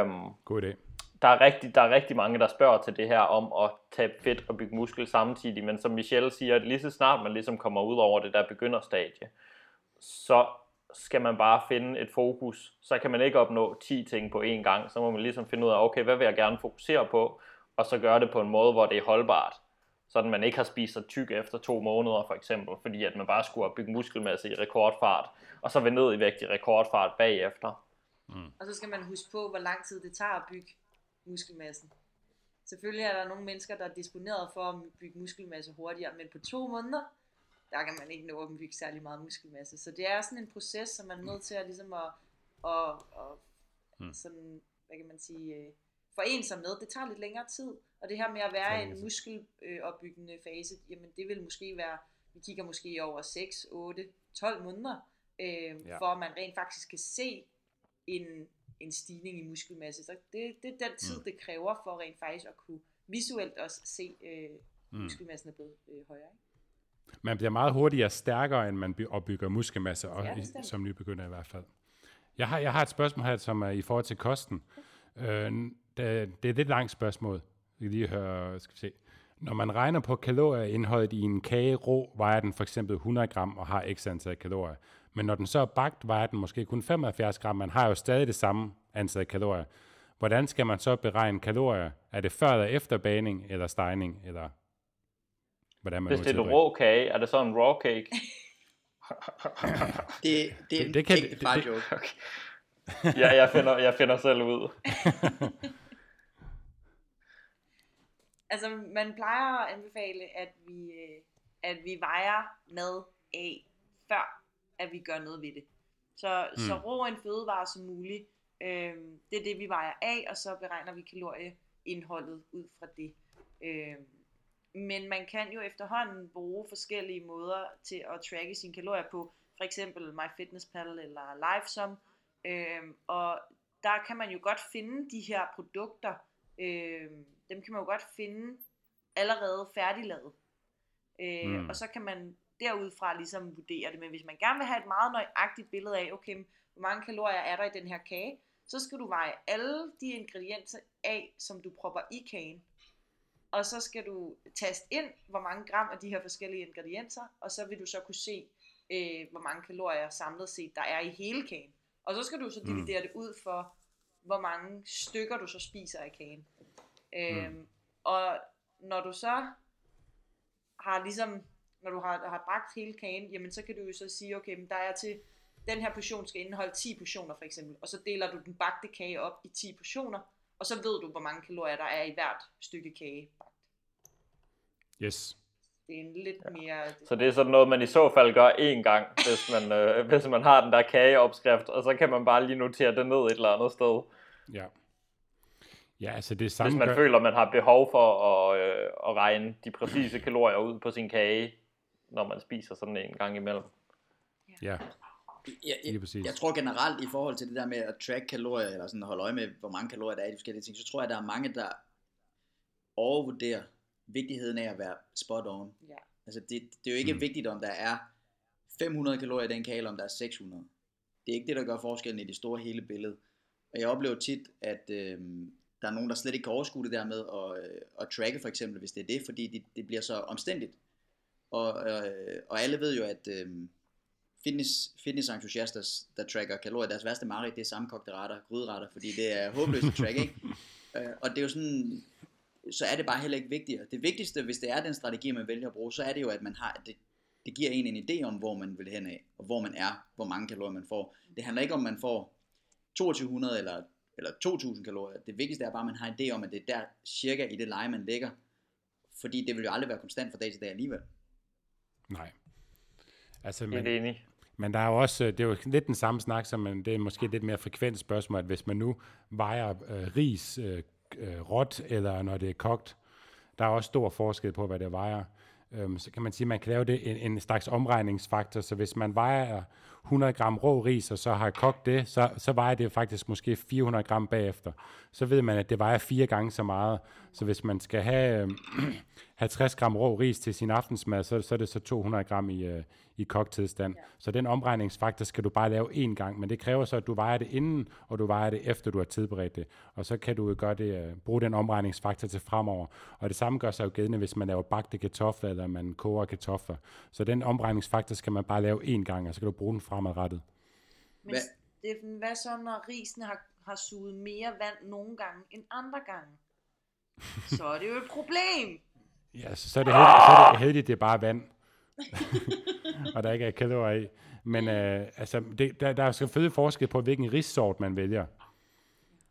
Um, God idé. Der er, rigtig, der er rigtig mange, der spørger til det her om at tabe fedt og bygge muskel samtidig, men som Michelle siger, at lige så snart man ligesom kommer ud over det der begynderstadie, så skal man bare finde et fokus. Så kan man ikke opnå 10 ting på én gang. Så må man ligesom finde ud af, okay, hvad vil jeg gerne fokusere på, og så gøre det på en måde, hvor det er holdbart sådan man ikke har spist sig tyk efter to måneder for eksempel, fordi at man bare skulle have bygget muskelmasse i rekordfart, og så vil ned i vægt i rekordfart bagefter. Mm. Og så skal man huske på, hvor lang tid det tager at bygge muskelmassen. Selvfølgelig er der nogle mennesker, der er disponeret for at bygge muskelmasse hurtigere, men på to måneder, der kan man ikke nå at bygge særlig meget muskelmasse. Så det er sådan en proces, som man er nødt til at, ligesom at, at, at mm. sådan, hvad kan man sige, øh, forene sig med. Det tager lidt længere tid, og det her med at være i en muskelopbyggende fase, jamen det vil måske være, vi kigger måske over 6, 8, 12 måneder, øh, ja. for at man rent faktisk kan se en, en stigning i muskelmasse. Så det, det er den tid, mm. det kræver for rent faktisk at kunne visuelt også se, øh, mm. muskelmassen er blevet øh, højere. Ikke? Man bliver meget hurtigere stærkere, end man opbygger muskelmasse, og, ja, i, som nybegynder i hvert fald. Jeg har, jeg har et spørgsmål her, som er i forhold til kosten. Øh, det, det er et lidt langt spørgsmål. Vi lige høre, skal vi se. Når man regner på kalorieindholdet i en kage rå, vejer den for eksempel 100 gram og har x antal kalorier. Men når den så er bagt, vejer den måske kun 75 gram. Man har jo stadig det samme antal kalorier. Hvordan skal man så beregne kalorier? Er det før eller efter bagning eller stegning? Eller hvordan man Hvis det er en rå kage, er det så en raw cake? det, det, det, det kan, det, det, joke. Okay. ja, jeg finder, jeg finder selv ud. altså, man plejer at anbefale, at vi, øh, at vi vejer mad af, før at vi gør noget ved det. Så, mm. så rå en fødevare som muligt, øh, det er det, vi vejer af, og så beregner vi kalorieindholdet ud fra det. Øh, men man kan jo efterhånden bruge forskellige måder til at tracke sine kalorier på, for eksempel MyFitnessPal eller LiveSum, øh, og der kan man jo godt finde de her produkter, øh, dem kan man jo godt finde allerede færdiglavet. Øh, mm. Og så kan man derudfra ligesom vurdere det. Men hvis man gerne vil have et meget nøjagtigt billede af, okay, hvor mange kalorier er der i den her kage, så skal du veje alle de ingredienser af, som du propper i kagen. Og så skal du taste ind, hvor mange gram af de her forskellige ingredienser, og så vil du så kunne se, øh, hvor mange kalorier samlet set der er i hele kagen. Og så skal du så mm. dividere mm. det ud for, hvor mange stykker du så spiser af kagen. Øhm, mm. Og når du så har ligesom, når du har, har bragt hele kagen, jamen så kan du jo så sige, okay, men der er til, den her portion skal indeholde 10 portioner for eksempel, og så deler du den bagte kage op i 10 portioner, Og så ved du, hvor mange kalorier der er i hvert stykke kage. Yes. Det er en lidt mere... Så det er sådan noget, man i så fald gør én gang, hvis man, øh, hvis man har den der kageopskrift, og så kan man bare lige notere det ned et eller andet sted. Ja. Ja, altså det Hvis samme man gør... føler, man har behov for at, øh, at regne de præcise kalorier ud på sin kage, når man spiser sådan en gang imellem. Ja, Ja, lige jeg, præcis. jeg tror generelt i forhold til det der med at track kalorier, eller sådan holde øje med, hvor mange kalorier der er i de forskellige ting, så tror jeg, der er mange, der overvurderer vigtigheden af at være spot on. Ja. Altså det, det er jo ikke mm. vigtigt, om der er 500 kalorier i den kage, eller om der er 600. Det er ikke det, der gør forskellen i det store hele billede. Og jeg oplever tit, at øh, der er nogen, der slet ikke kan overskue det der med at, øh, at tracke for eksempel, hvis det er det, fordi det, det bliver så omstændigt. Og, øh, og alle ved jo, at øh, fitness, fitnessentusiaster, der tracker kalorier, deres værste mareridt, det er sammenkogte retter, gryderetter, fordi det er håbløst at track, ikke? Øh, og det er jo sådan, så er det bare heller ikke vigtigere. Det vigtigste, hvis det er den strategi, man vælger at bruge, så er det jo, at man har, at det, det giver en en idé om, hvor man vil hen af, og hvor man er, hvor mange kalorier man får. Det handler ikke om, man får 2200 eller, eller 2000 kalorier. Det vigtigste er bare, at man har en idé om, at det er der cirka i det leje, man ligger. Fordi det vil jo aldrig være konstant fra dag til dag alligevel. Nej. Altså, Helt men, enig men der er jo også, øh, det er jo lidt den samme snak, som man, det er måske lidt mere frekvent spørgsmål, at hvis man nu vejer øh, ris øh, øh, råt, eller når det er kogt, der er også stor forskel på, hvad det vejer. Øhm, så kan man sige, at man kan lave det en, en slags omregningsfaktor, så hvis man vejer 100 gram rå ris, og så har kogt det, så, så vejer det faktisk måske 400 gram bagefter. Så ved man, at det vejer fire gange så meget. Så hvis man skal have øh, 50 gram rå ris til sin aftensmad, så, så er det så 200 gram i, øh, i kogt tilstand. Ja. Så den omregningsfaktor skal du bare lave én gang, men det kræver så, at du vejer det inden, og du vejer det efter, du har tilberedt det. Og så kan du gøre det, øh, bruge den omregningsfaktor til fremover. Og det samme gør sig jo gældende, hvis man laver bagte kartofler, eller man koger kartofler. Så den omregningsfaktor skal man bare lave én gang, og så kan du bruge den fremadrettet. Men Hvad- Steffen, hvad så, når risen har, har suget mere vand nogle gange end andre gange? Så er det jo et problem. Ja, så, så, er det heldigt, så er det heldigt, det er bare vand. og der ikke er kalorier i. Men øh, altså, det, der, der er selvfølgelig forskel på, hvilken rissort man vælger.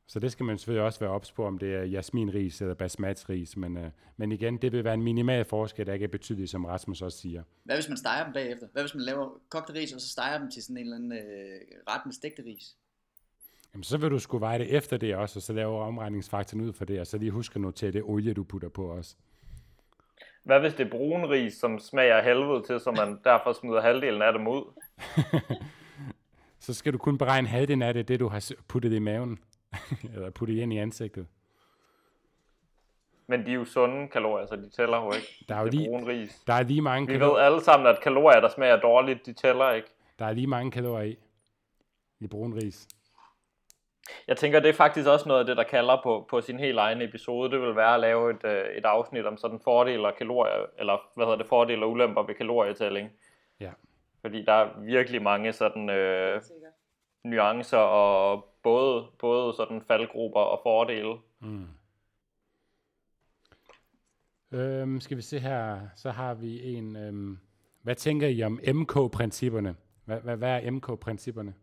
Så det skal man selvfølgelig også være ops på, om det er jasminris eller basmati-ris. Men, øh, men igen, det vil være en minimal forskel, der ikke er betydelig, som Rasmus også siger. Hvad hvis man steger dem bagefter? Hvad hvis man laver kogte ris, og så steger dem til sådan en eller anden øh, ret med stegte ris? Jamen, så vil du skulle veje det efter det også, og så lave omregningsfaktoren ud for det, og så lige huske at notere det olie, du putter på også. Hvad hvis det er brun ris, som smager helvede til, så man derfor smider halvdelen af dem ud? Så skal du kun beregne halvdelen af det, det du har puttet i maven, eller puttet ind i ansigtet. Men de er jo sunde kalorier, så de tæller jo ikke. Der er jo Det er lige, brun ris. der er lige mange Vi kalorier. ved alle sammen, at kalorier, der smager dårligt, de tæller ikke. Der er lige mange kalorier i. I brun ris. Jeg tænker, det er faktisk også noget af det, der kalder på, på sin helt egen episode. Det vil være at lave et, øh, et afsnit om sådan fordele og kalorier, eller hvad hedder det, fordele og ulemper ved kalorietælling. Ja. Fordi der er virkelig mange sådan øh, nuancer og både, både sådan faldgrupper og fordele. Mm. Øhm, skal vi se her, så har vi en, øhm, hvad tænker I om MK-principperne? Hvad, hvad, hvad er MK-principperne?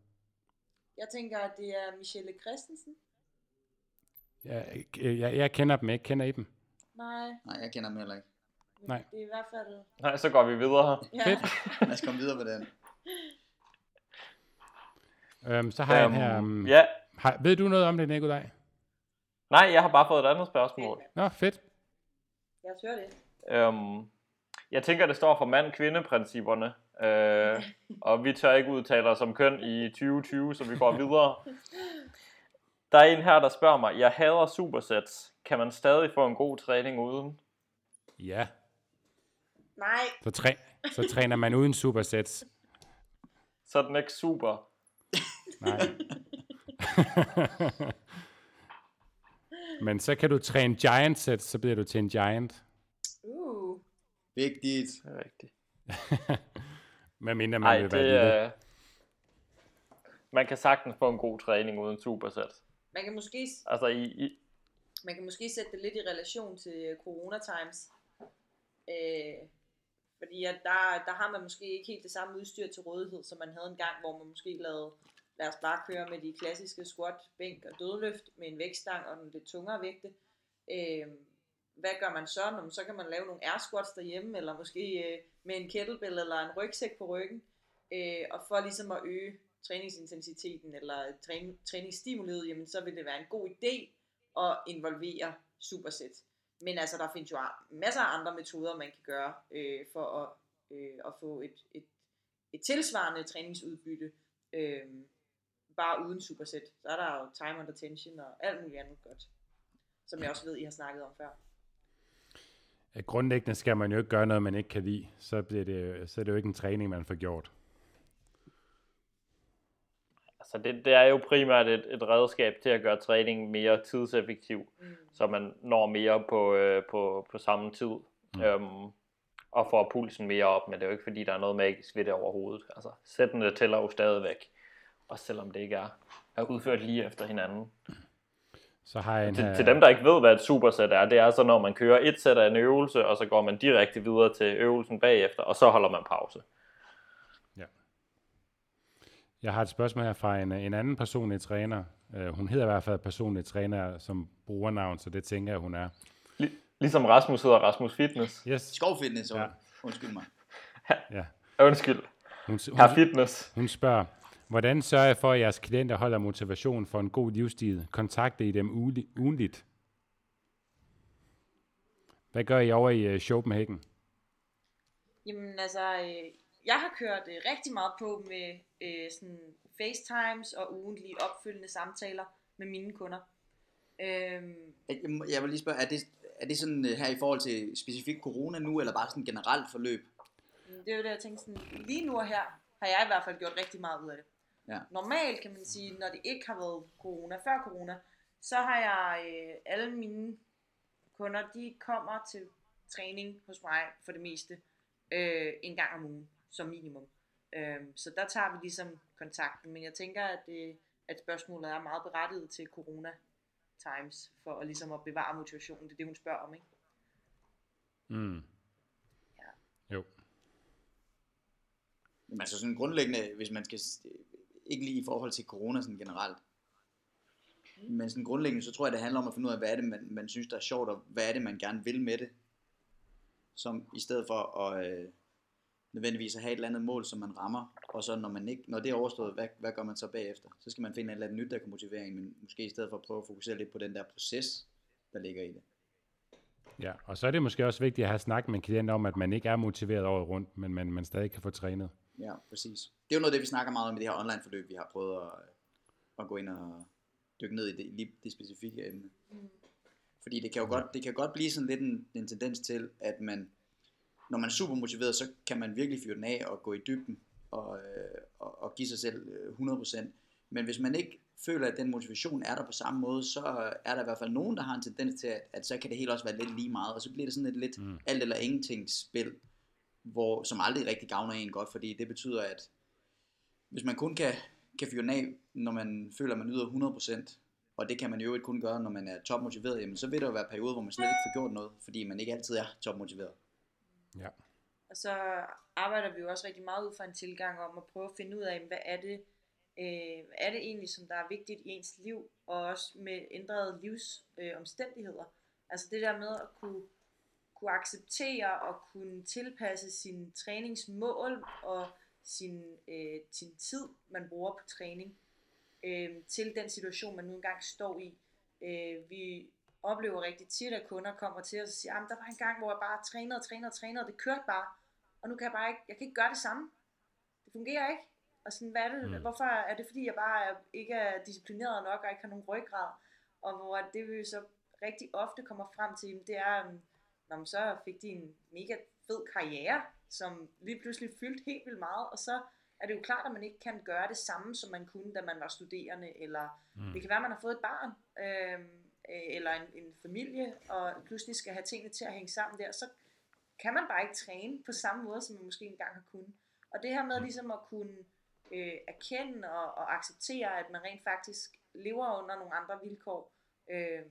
Jeg tænker, at det er Michelle Christensen. Jeg, jeg, jeg kender dem ikke. Kender I dem? Nej, Nej, jeg kender dem heller ikke. men Nej. det er i hvert fald... Nej, så går vi videre. Ja. Fedt. Lad os komme videre på den. Øhm, så har jeg Øhm, her. Um, Ja. har, ved du noget om det, Nikolaj? Nej, jeg har bare fået et andet spørgsmål. Nå, fedt. Jeg hører det. Øhm, jeg tænker, det står for mand-kvinde-principperne. Øh, og vi tør ikke udtale os om køn i 2020, så vi går videre. Der er en her, der spørger mig, jeg hader supersets. Kan man stadig få en god træning uden? Ja, Nej, så, træ, så træner man uden supersets. Så er den ikke super. Nej. Men så kan du træne giant sets, så bliver du til en giant. uh, Vigtigt. Rigtigt. Med mindre man Nej, vil det være lille. er... Man kan sagtens få en god træning uden superset. man kan måske Altså, i, i, man kan måske sætte det lidt i relation til øh, corona times. Øh, fordi at der, der har man måske ikke helt det samme udstyr til rådighed, som man havde en gang, hvor man måske lavede, lad os bare køre med de klassiske squat, bænk og dødløft med en vægtstang og nogle lidt tungere vægte. Øh, hvad gør man så? Nå, så kan man lave nogle air squats derhjemme, eller måske øh, med en kettlebell eller en rygsæk på ryggen. Øh, og for ligesom at øge træningsintensiteten eller træning, træningsstimuliet, jamen så vil det være en god idé at involvere supersæt. Men altså, der findes jo masser af andre metoder, man kan gøre øh, for at, øh, at få et, et, et tilsvarende træningsudbytte, øh, bare uden supersæt. Så er der jo time under tension og alt muligt andet godt, som jeg også ved, I har snakket om før. Grundlæggende skal man jo ikke gøre noget, man ikke kan lide. Så, bliver det, så er det jo ikke en træning, man får gjort. Altså det, det er jo primært et, et redskab til at gøre træningen mere tidseffektiv, mm. så man når mere på, øh, på, på samme tid. Mm. Øhm, og får pulsen mere op, men det er jo ikke fordi, der er noget magisk ved det overhovedet. Altså, sættene tæller jo stadigvæk, også selvom det ikke er, er udført lige efter hinanden. Så har jeg en til, her... til dem, der ikke ved, hvad et supersæt er, det er så, når man kører et sæt af en øvelse, og så går man direkte videre til øvelsen bagefter, og så holder man pause. Jeg har et spørgsmål her fra en, en anden personlig træner. Uh, hun hedder i hvert fald personlig træner som brugernavn, så det tænker jeg, hun er. Lig, ligesom Rasmus hedder Rasmus Fitness. Yes. Skov Fitness, ja. undskyld mig. ja. Undskyld. Hun, hun, Her Fitness. Hun spørger, hvordan sørger jeg for, at jeres klienter holder motivation for en god livsstil? Kontakter I dem ugenligt? Hvad gør I over i uh, Copenhagen? Jamen altså, øh, jeg har kørt øh, rigtig meget på med øh, sådan FaceTimes og ugentlige opfølgende samtaler med mine kunder. Øhm, jeg, jeg vil lige spørge, er det, er det sådan øh, her i forhold til specifikt corona nu, eller bare sådan generelt forløb? Det er jo det, jeg tænkte sådan, lige nu og her har jeg i hvert fald gjort rigtig meget ud af det. Ja. Normalt kan man sige, når det ikke har været corona, før corona, så har jeg øh, alle mine kunder, de kommer til træning hos mig for det meste øh, en gang om ugen som minimum. Øhm, så der tager vi ligesom kontakten, men jeg tænker, at, det, at spørgsmålet er meget berettiget til corona times, for at, ligesom at bevare motivationen. Det er det, hun spørger om, ikke? Mm. Ja. Jo. Men altså sådan grundlæggende, hvis man skal, ikke lige i forhold til corona sådan generelt, men sådan grundlæggende, så tror jeg, det handler om at finde ud af, hvad er det, man, man synes, der er sjovt, og hvad er det, man gerne vil med det. Som i stedet for at, øh, nødvendigvis at have et eller andet mål, som man rammer, og så når, man ikke, når det er overstået, hvad, hvad gør man så bagefter? Så skal man finde et eller andet nyt, der kan motivere en, men måske i stedet for at prøve at fokusere lidt på den der proces, der ligger i det. Ja, og så er det måske også vigtigt at have snakket med en klient om, at man ikke er motiveret over rundt, men man, man stadig kan få trænet. Ja, præcis. Det er jo noget af det, vi snakker meget om i det her online forløb, vi har prøvet at, at gå ind og dykke ned i det, lige det specifikke emne. Mm. Fordi det kan jo godt, det kan godt blive sådan lidt en, en tendens til, at man når man er super motiveret, så kan man virkelig fyre den af og gå i dybden og, øh, og, og give sig selv 100%. Øh, Men hvis man ikke føler, at den motivation er der på samme måde, så er der i hvert fald nogen, der har en tendens til, at, at så kan det helt også være lidt lige meget, og så bliver det sådan et lidt mm. alt eller ingenting spil, hvor, som aldrig rigtig gavner en godt, fordi det betyder, at hvis man kun kan, kan fyre den af, når man føler, at man yder 100%, og det kan man jo ikke kun gøre, når man er topmotiveret, jamen så vil der jo være perioder, hvor man slet ikke får gjort noget, fordi man ikke altid er topmotiveret. Ja. Og så arbejder vi jo også rigtig meget ud fra en tilgang om at prøve at finde ud af, hvad er det, øh, hvad er det egentlig, som der er vigtigt i ens liv, og også med ændrede livsomstændigheder. Øh, altså det der med at kunne, kunne acceptere og kunne tilpasse sin træningsmål og sin, øh, sin tid, man bruger på træning, øh, til den situation, man nu engang står i. Øh, vi oplever rigtig tit, at kunder kommer til os og siger, at der var en gang, hvor jeg bare trænede og trænede og trænede, og det kørte bare, og nu kan jeg bare ikke, jeg kan ikke gøre det samme. Det fungerer ikke. Og sådan, hvad er det, mm. hvorfor er det, fordi jeg bare ikke er disciplineret nok, og ikke har nogen ryggrad, og hvor det vi så rigtig ofte kommer frem til, det er, når så fik de en mega fed karriere, som lige pludselig fyldte helt vildt meget, og så er det jo klart, at man ikke kan gøre det samme, som man kunne, da man var studerende, eller mm. det kan være, at man har fået et barn, øhm, øh, eller en, en familie, og pludselig skal have tingene til at hænge sammen der, så kan man bare ikke træne på samme måde, som man måske engang har kunnet. Og det her med ligesom at kunne øh, erkende og, og acceptere, at man rent faktisk lever under nogle andre vilkår, øh,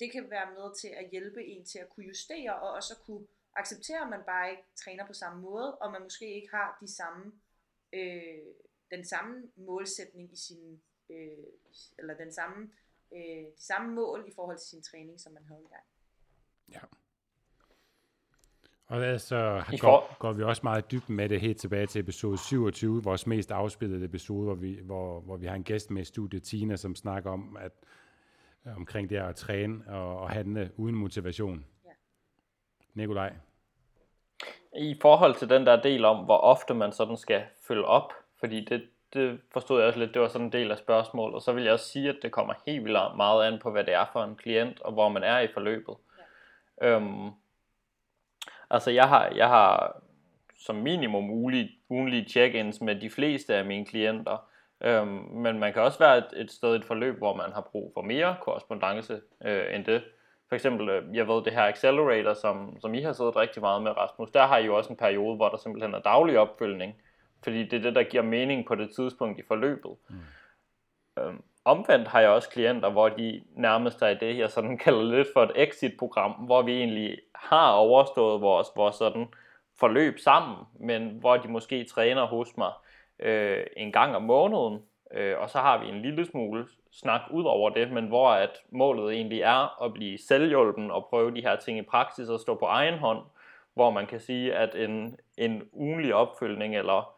det kan være med til at hjælpe en til at kunne justere, og også at kunne acceptere, at man bare ikke træner på samme måde, og man måske ikke har de samme øh, den samme målsætning i sin, øh, eller den samme, øh, de samme mål i forhold til sin træning, som man havde engang. Ja. Og altså I går, går vi også meget dybden med det helt tilbage til episode 27, vores mest afspillede episode, hvor vi, hvor, hvor vi har en gæst med i studiet, Tina, som snakker om, at omkring det at træne og, og handle uden motivation. Ja. Nikolaj, I forhold til den der del om, hvor ofte man sådan skal følge op, fordi det, det forstod jeg også lidt, det var sådan en del af spørgsmålet, og så vil jeg også sige, at det kommer helt vildt meget an på, hvad det er for en klient, og hvor man er i forløbet. Ja. Øhm, altså jeg har, jeg har som minimum ugenlige, ugenlige check-ins med de fleste af mine klienter, øhm, men man kan også være et, et sted i et forløb, hvor man har brug for mere korrespondence øh, end det. For eksempel, øh, jeg ved det her Accelerator, som, som I har siddet rigtig meget med, Rasmus, der har I jo også en periode, hvor der simpelthen er daglig opfølgning, fordi det er det, der giver mening på det tidspunkt i forløbet. Mm. Øhm, omvendt har jeg også klienter, hvor de nærmest er i det, jeg sådan kalder lidt for et exit-program, hvor vi egentlig har overstået vores, vores sådan forløb sammen, men hvor de måske træner hos mig øh, en gang om måneden, øh, og så har vi en lille smule snak ud over det, men hvor at målet egentlig er at blive selvhjulpen og prøve de her ting i praksis og stå på egen hånd, hvor man kan sige, at en, en ugenlig opfølgning eller,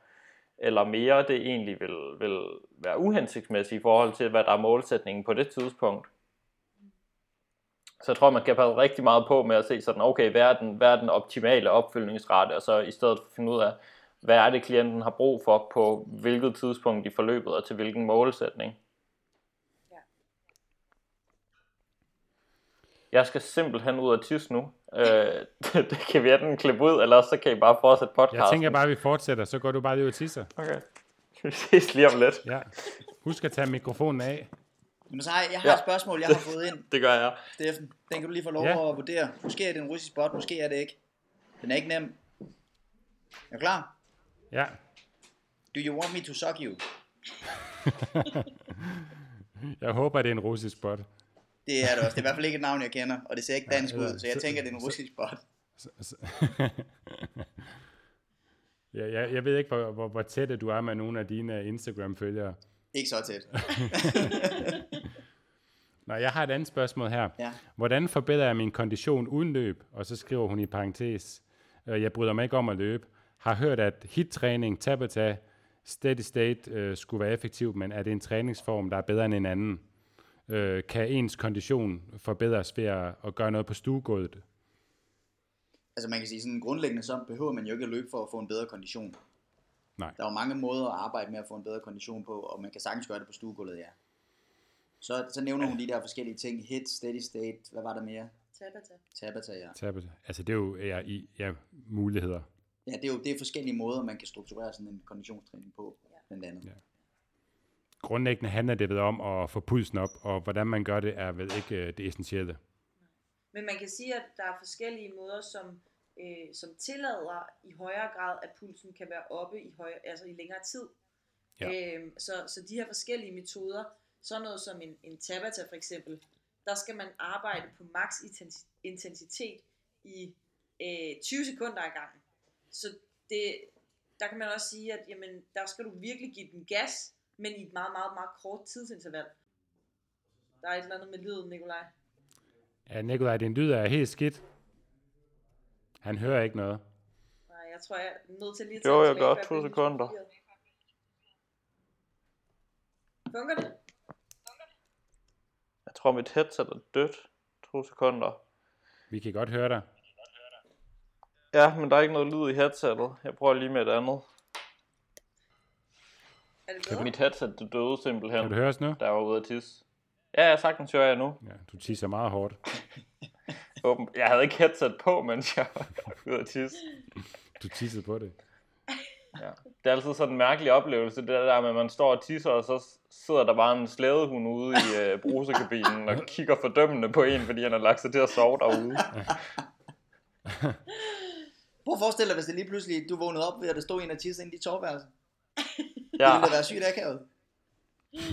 eller mere, det egentlig vil, vil være uhensigtsmæssigt i forhold til, hvad der er målsætningen på det tidspunkt. Så jeg tror, man kan passe rigtig meget på med at se sådan, okay, hvad er den, hvad er den optimale opfølgningsrate, og så i stedet for finde ud af, hvad er det, klienten har brug for på hvilket tidspunkt i forløbet og til hvilken målsætning. Ja. Jeg skal simpelthen ud og tisse nu. Øh, det, det kan vi enten klippe ud, eller så kan I bare fortsætte podcasten. jeg tænker bare, at vi fortsætter, så går du bare lige ud og tisser. Okay. Vi ses lige om lidt. Ja. Husk at tage mikrofonen af. Men så har jeg, jeg har Ja. et spørgsmål, jeg har fået ind, Det gør jeg. Steffen. Den kan du lige få lov Ja. at vurdere. Måske er det en russisk bot, måske er det ikke. Den er ikke nem. Er du klar? Ja. Do you want me to suck you? Jeg håber, det er en russisk bot. Det er det også. Det er i hvert fald ikke et navn, jeg kender, og det ser ikke dansk Ja, ud, så jeg så- tænker, det er en så- russisk bot. ja, jeg, jeg ved ikke, hvor, hvor, hvor tætte du er med nogle af dine Instagram-følgere. Ikke så tæt. Nå, jeg har et andet spørgsmål her. Ja. Hvordan forbedrer jeg min kondition uden løb? Og så skriver hun i parentes, øh, jeg bryder mig ikke om at løbe. Har hørt, at hit-træning, tabata, steady state øh, skulle være effektiv, men er det en træningsform, der er bedre end en anden? Øh, kan ens kondition forbedres ved at, at gøre noget på stuegulvet? Altså man kan sige, sådan grundlæggende så behøver man jo ikke at løbe for at få en bedre kondition. Nej. Der er jo mange måder at arbejde med at få en bedre kondition på, og man kan sagtens gøre det på stuegulvet, ja. Så, så nævner hun de der forskellige ting. Hit, steady state, hvad var der mere? Tabata. Tabata, ja. Tabata. Altså det er jo ja, i, ja, muligheder. Ja, det er jo det er forskellige måder, man kan strukturere sådan en konditionstræning på, blandt andet. Ja. Grundlæggende handler det vel om at få pulsen op, og hvordan man gør det, er vel ikke øh, det essentielle. Men man kan sige, at der er forskellige måder, som, øh, som tillader i højere grad, at pulsen kan være oppe i, højere, altså i længere tid. Ja. Øhm, så, så de her forskellige metoder, sådan noget som en, en Tabata for eksempel, der skal man arbejde på max intensi- intensitet i øh, 20 sekunder ad gangen. Så det, der kan man også sige, at jamen, der skal du virkelig give den gas, men i et meget, meget, meget kort tidsinterval. Der er et eller andet med lyden, Nikolaj. Ja, Nikolaj, din lyd er helt skidt. Han hører ikke noget. Nej, jeg tror, jeg er nødt til lige at Jo, jeg gør. To sekunder. Funker det? Jeg tror, mit headset er dødt. To sekunder. Vi kan godt høre dig. Ja, men der er ikke noget lyd i headsettet. Jeg prøver lige med et andet. Er det bedre? Mit headset det døde simpelthen, Kan du høre os nu? jeg var ude at tisse. Ja, jeg sagtens hører jeg nu. Ja, du tisser meget hårdt. Åben. Jeg havde ikke headset på, mens jeg var ude at tisse. Du tissede på det. Ja. Det er altid sådan en mærkelig oplevelse, det der med, at man står og tisser, og så sidder der bare en slædehund ude i øh, bruserkabinen og kigger fordømmende på en, fordi han har lagt sig til at sove derude. Prøv at forestille dig, hvis det lige pludselig, du vågnede op ved, at der stod en og tisse ind i dit soveværelse. Ja. Det Ja, ville da være sygt akavet.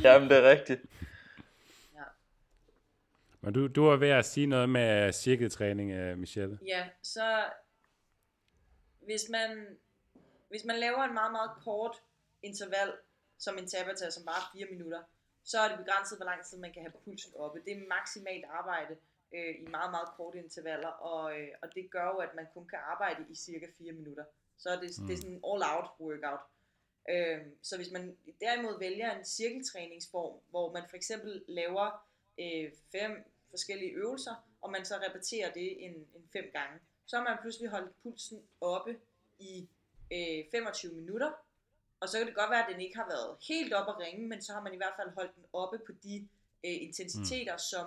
jamen det er rigtigt. Men du, du er ved at sige noget med cirkeltræning, øh, Michelle. Ja, så hvis man, hvis man laver en meget, meget kort interval som en tabata, som bare er 4 minutter, så er det begrænset, hvor lang tid man kan have pulsen oppe. Det er maksimalt arbejde øh, i meget, meget korte intervaller, og, øh, og det gør jo, at man kun kan arbejde i cirka 4 minutter. Så er det, mm. det er sådan en all-out workout. Øh, så hvis man derimod vælger en cirkeltræningsform, hvor man for eksempel laver øh, fem forskellige øvelser, og man så repeterer det en, en fem gange, så har man pludselig holdt pulsen oppe i øh, 25 minutter, og så kan det godt være, at den ikke har været helt op at ringe, men så har man i hvert fald holdt den oppe på de øh, intensiteter, mm. som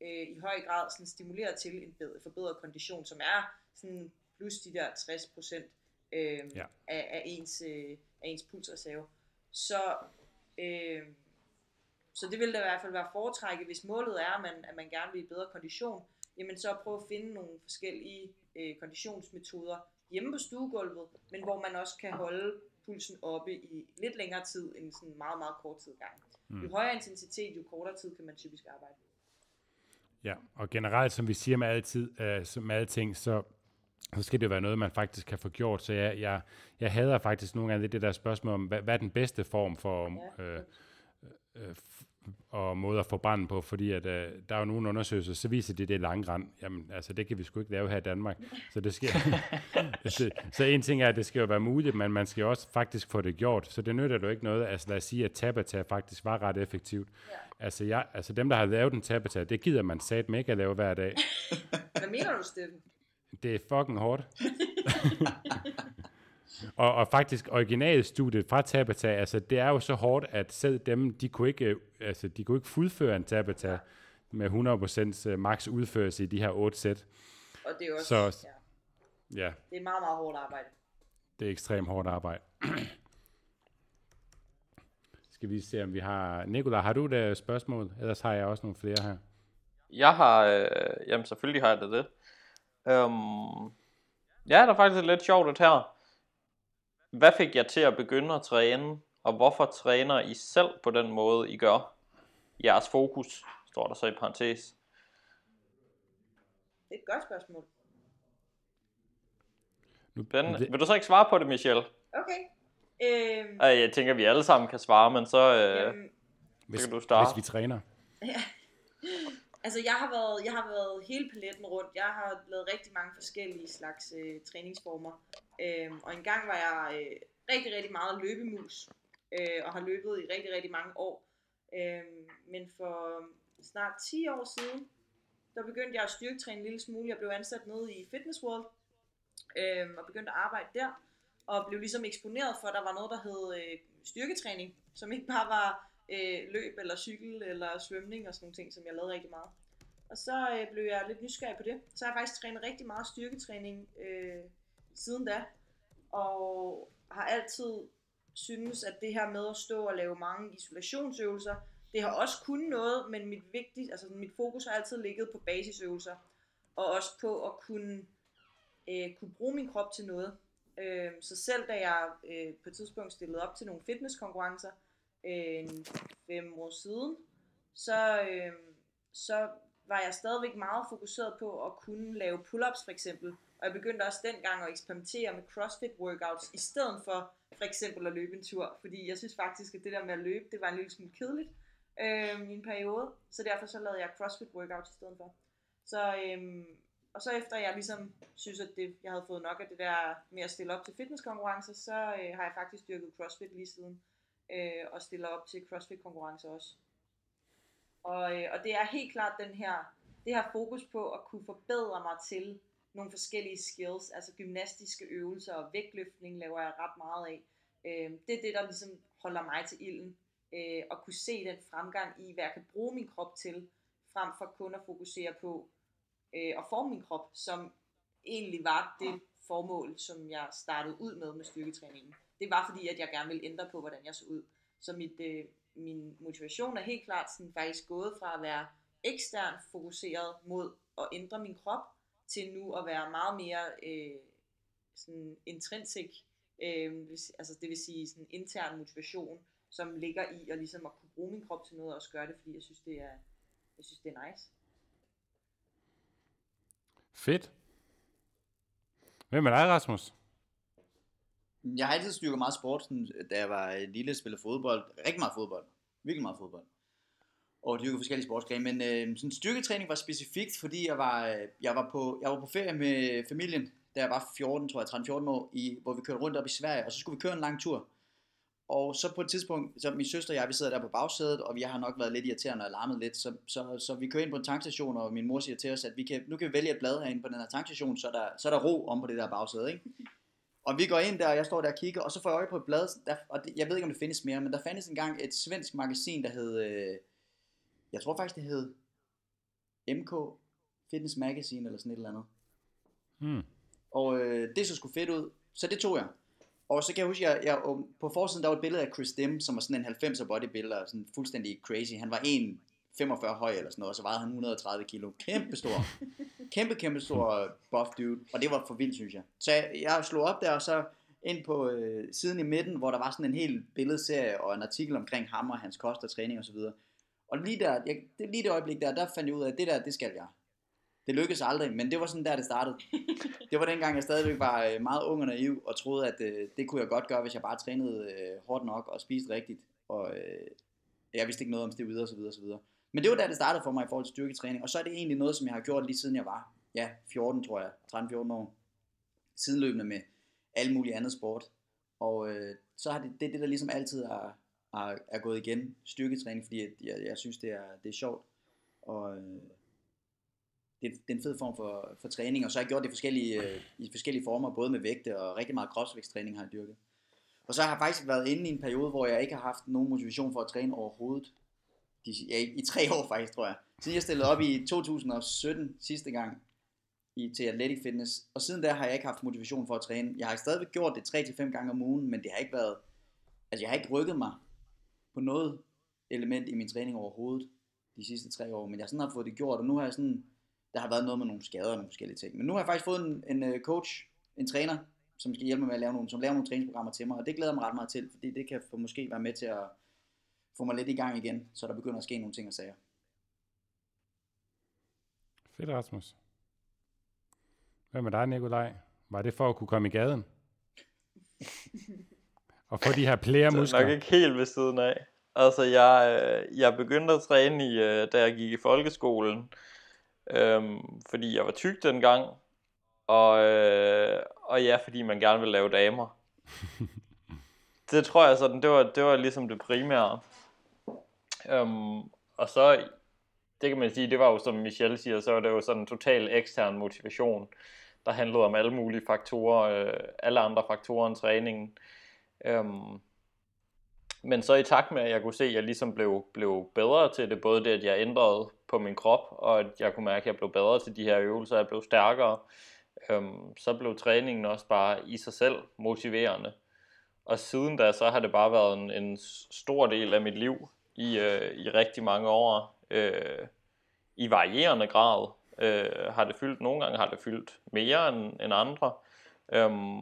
øh, i høj grad sådan, stimulerer til en bedre, forbedret kondition, som er sådan plus de der 60 procent øh, ja. af, af, ens, øh, af ens pulsreserve. Så, øh, så det vil da i hvert fald være foretrækket, hvis målet er, at man, at man gerne vil i bedre kondition, jamen så prøv at finde nogle forskellige øh, konditionsmetoder hjemme på stuegulvet, men hvor man også kan holde pulsen oppe i lidt længere tid end sådan meget, meget kort tid gang. Mm. Jo højere intensitet, jo kortere tid kan man typisk arbejde. Ja, og generelt, som vi siger med altid, øh, med alting, så så skal det være noget, man faktisk kan få gjort. Så jeg, jeg, jeg hader faktisk nogle gange det der spørgsmål om, hvad, hvad er den bedste form for ja. øh, øh, og måde at få branden på, fordi at, øh, der er jo nogle undersøgelser, så viser de det lange rand. Jamen, altså, det kan vi sgu ikke lave her i Danmark. Så, det skal, så, så en ting er, at det skal jo være muligt, men man skal jo også faktisk få det gjort. Så det nytter jo ikke noget. Altså, lad os sige, at Tabata faktisk var ret effektivt. Ja. Altså, jeg, altså, dem, der har lavet en Tabata, det gider man sat med ikke at lave hver dag. Hvad mener du, Steffen? Det er fucking hårdt. og, og faktisk originalstudiet fra Tabata, altså det er jo så hårdt, at selv dem, de kunne ikke, altså, de kunne ikke fuldføre en Tabata med 100% øh, max udførelse i de her otte sæt. Og det er også, så, ja. ja. Det er meget, meget hårdt arbejde. Det er ekstremt hårdt arbejde. Skal vi se, om vi har... Nikolaj, har du et spørgsmål? Ellers har jeg også nogle flere her. Jeg har... Øh, jamen, selvfølgelig har jeg det. det. Um, ja, der er faktisk lidt sjovt her. Hvad fik jeg til at begynde at træne, og hvorfor træner I selv på den måde, I gør? Jeres fokus, står der så i parentes. Det er et godt spørgsmål. Nu, Den, vil du så ikke svare på det, Michelle? Okay. Øhm, jeg tænker, vi alle sammen kan svare, men så, øh, øhm, hvis, så kan du starte. Hvis vi træner. Ja. Altså, jeg har, været, jeg har været hele paletten rundt. Jeg har lavet rigtig mange forskellige slags øh, træningsformer. Øhm, og engang var jeg øh, rigtig, rigtig meget løbemus. Øh, og har løbet i rigtig, rigtig mange år. Øhm, men for snart 10 år siden, der begyndte jeg at styrketræne en lille smule. Jeg blev ansat nede i Fitness World. Øhm, og begyndte at arbejde der. Og blev ligesom eksponeret for, at der var noget, der hed øh, styrketræning. Som ikke bare var øh, løb eller cykel eller svømning og sådan nogle ting, som jeg lavede rigtig meget. Og så øh, blev jeg lidt nysgerrig på det. Så har jeg faktisk trænet rigtig meget styrketræning øh, siden da. Og har altid synes, at det her med at stå og lave mange isolationsøvelser, det har også kun noget, men mit, vigtigt, altså mit fokus har altid ligget på basisøvelser. Og også på at kunne, øh, kunne bruge min krop til noget. Øh, så selv da jeg øh, på et tidspunkt stillede op til nogle fitnesskonkurrencer, øh, fem år siden, så, øh, så var jeg stadigvæk meget fokuseret på at kunne lave pull-ups for eksempel. Og jeg begyndte også dengang at eksperimentere med CrossFit workouts, i stedet for for eksempel at løbe en tur. Fordi jeg synes faktisk, at det der med at løbe, det var en lille smule kedeligt øh, i en periode. Så derfor så lavede jeg CrossFit workouts i stedet for. Så, øh, og så efter jeg ligesom synes, at det, jeg havde fået nok af det der med at stille op til fitnesskonkurrencer, så øh, har jeg faktisk dyrket CrossFit lige siden øh, og stiller op til CrossFit-konkurrencer også. Og, øh, og det er helt klart den her, det her fokus på at kunne forbedre mig til nogle forskellige skills, altså gymnastiske øvelser og vægtløftning laver jeg ret meget af. Øh, det er det, der ligesom holder mig til ilden, øh, og kunne se den fremgang i, hvad jeg kan bruge min krop til, frem for kun at fokusere på øh, og forme min krop, som egentlig var det formål, som jeg startede ud med med styrketræningen det var fordi, at jeg gerne ville ændre på, hvordan jeg så ud. Så mit, øh, min motivation er helt klart sådan, faktisk gået fra at være ekstern fokuseret mod at ændre min krop, til nu at være meget mere øh, sådan intrinsik, øh, altså det vil sige sådan intern motivation, som ligger i at ligesom at kunne bruge min krop til noget og også gøre det, fordi jeg synes, det er, jeg synes, det er nice. Fedt. Hvem er dig, Rasmus? Jeg har altid styrket meget sport, da jeg var lille spillede fodbold. Rigtig meget fodbold. Virkelig meget fodbold. Og dyrkede forskellige sportsgrene. Men øh, sådan styrketræning var specifikt, fordi jeg var, jeg, var på, jeg var på ferie med familien, da jeg var 14, tror jeg, 13-14 år, i, hvor vi kørte rundt op i Sverige, og så skulle vi køre en lang tur. Og så på et tidspunkt, så min søster og jeg, vi sidder der på bagsædet, og vi har nok været lidt irriterende og larmet lidt, så, så, så vi kører ind på en tankstation, og min mor siger til os, at vi kan, nu kan vi vælge et blad herinde på den her tankstation, så der, så er der ro om på det der bagsæde, ikke? Og vi går ind der, og jeg står der og kigger, og så får jeg øje på et blad, der, og det, jeg ved ikke, om det findes mere, men der fandtes engang et svensk magasin, der hed, øh, jeg tror faktisk, det hed MK Fitness Magazine, eller sådan et eller andet. Hmm. Og øh, det så sgu fedt ud, så det tog jeg. Og så kan jeg huske, at jeg, jeg, på forsiden der var et billede af Chris Dim, som var sådan en 90'er bodybuilder, sådan fuldstændig crazy. Han var 1,45 høj eller sådan noget, og så vejede han 130 kilo. Kæmpe stor. kæmpe, kæmpe stor buff dude. Og det var for vildt, synes jeg. Så jeg, jeg slog op der, og så ind på øh, siden i midten, hvor der var sådan en hel billedserie og en artikel omkring ham og hans kost og træning osv. Og, og lige der, jeg, det, lige det øjeblik der, der fandt jeg ud af, at det der, det skal jeg. Det lykkedes aldrig, men det var sådan der, det startede. Det var dengang, jeg stadigvæk var øh, meget ung og naiv, og troede, at øh, det kunne jeg godt gøre, hvis jeg bare trænede øh, hårdt nok og spiste rigtigt. Og øh, jeg vidste ikke noget om det videre, så videre, så videre. Men det var der, det startede for mig i forhold til styrketræning. Og så er det egentlig noget, som jeg har gjort lige siden jeg var, ja, 14 tror jeg, 13-14 år. Sideløbende med alle mulige andre sport. Og øh, så har det, det det, der ligesom altid er, er, er gået igen, styrketræning, fordi jeg, jeg synes, det er, det er sjovt. Og øh, det, det er en fed form for, for træning, og så har jeg gjort det i forskellige, øh, i forskellige former, både med vægte og rigtig meget kropsvægtstræning har jeg dyrket. Og så har jeg faktisk været inde i en periode, hvor jeg ikke har haft nogen motivation for at træne overhovedet. De, ja, i, tre år faktisk, tror jeg. Siden jeg stillede op i 2017 sidste gang i, til Athletic Fitness. Og siden der har jeg ikke haft motivation for at træne. Jeg har stadigvæk gjort det 3-5 gange om ugen, men det har ikke været... Altså jeg har ikke rykket mig på noget element i min træning overhovedet de sidste tre år. Men jeg sådan har fået det gjort, og nu har jeg sådan der har været noget med nogle skader og nogle forskellige ting. Men nu har jeg faktisk fået en, en øh, coach, en træner, som skal hjælpe mig med at lave nogle, som laver nogle træningsprogrammer til mig, og det glæder jeg mig ret meget til, fordi det kan for måske være med til at få mig lidt i gang igen, så der begynder at ske nogle ting og sager. Fedt, Rasmus. Hvad med dig, Nikolaj? Var det for at kunne komme i gaden? og få de her plærmuskler? Det er nok ikke helt ved siden af. Altså, jeg, øh, jeg begyndte at træne, i, øh, da jeg gik i folkeskolen, Øhm, fordi jeg var tyk dengang. Og, øh, og ja, fordi man gerne vil lave damer. det tror jeg sådan, det var, det var ligesom det primære. Øhm, og så, det kan man sige, det var jo som Michelle siger, så var det jo sådan en total ekstern motivation, der handlede om alle mulige faktorer, øh, alle andre faktorer end træningen. Øhm, men så i takt med, at jeg kunne se, at jeg ligesom blev, blev bedre til det, både det, at jeg ændrede på min krop, og at jeg kunne mærke, at jeg blev bedre til de her øvelser, jeg blev stærkere, øhm, så blev træningen også bare i sig selv motiverende. Og siden da, så har det bare været en, en stor del af mit liv i, øh, i rigtig mange år, øh, i varierende grad. Øh, har det fyldt, nogle gange har det fyldt mere end, end andre. Øhm,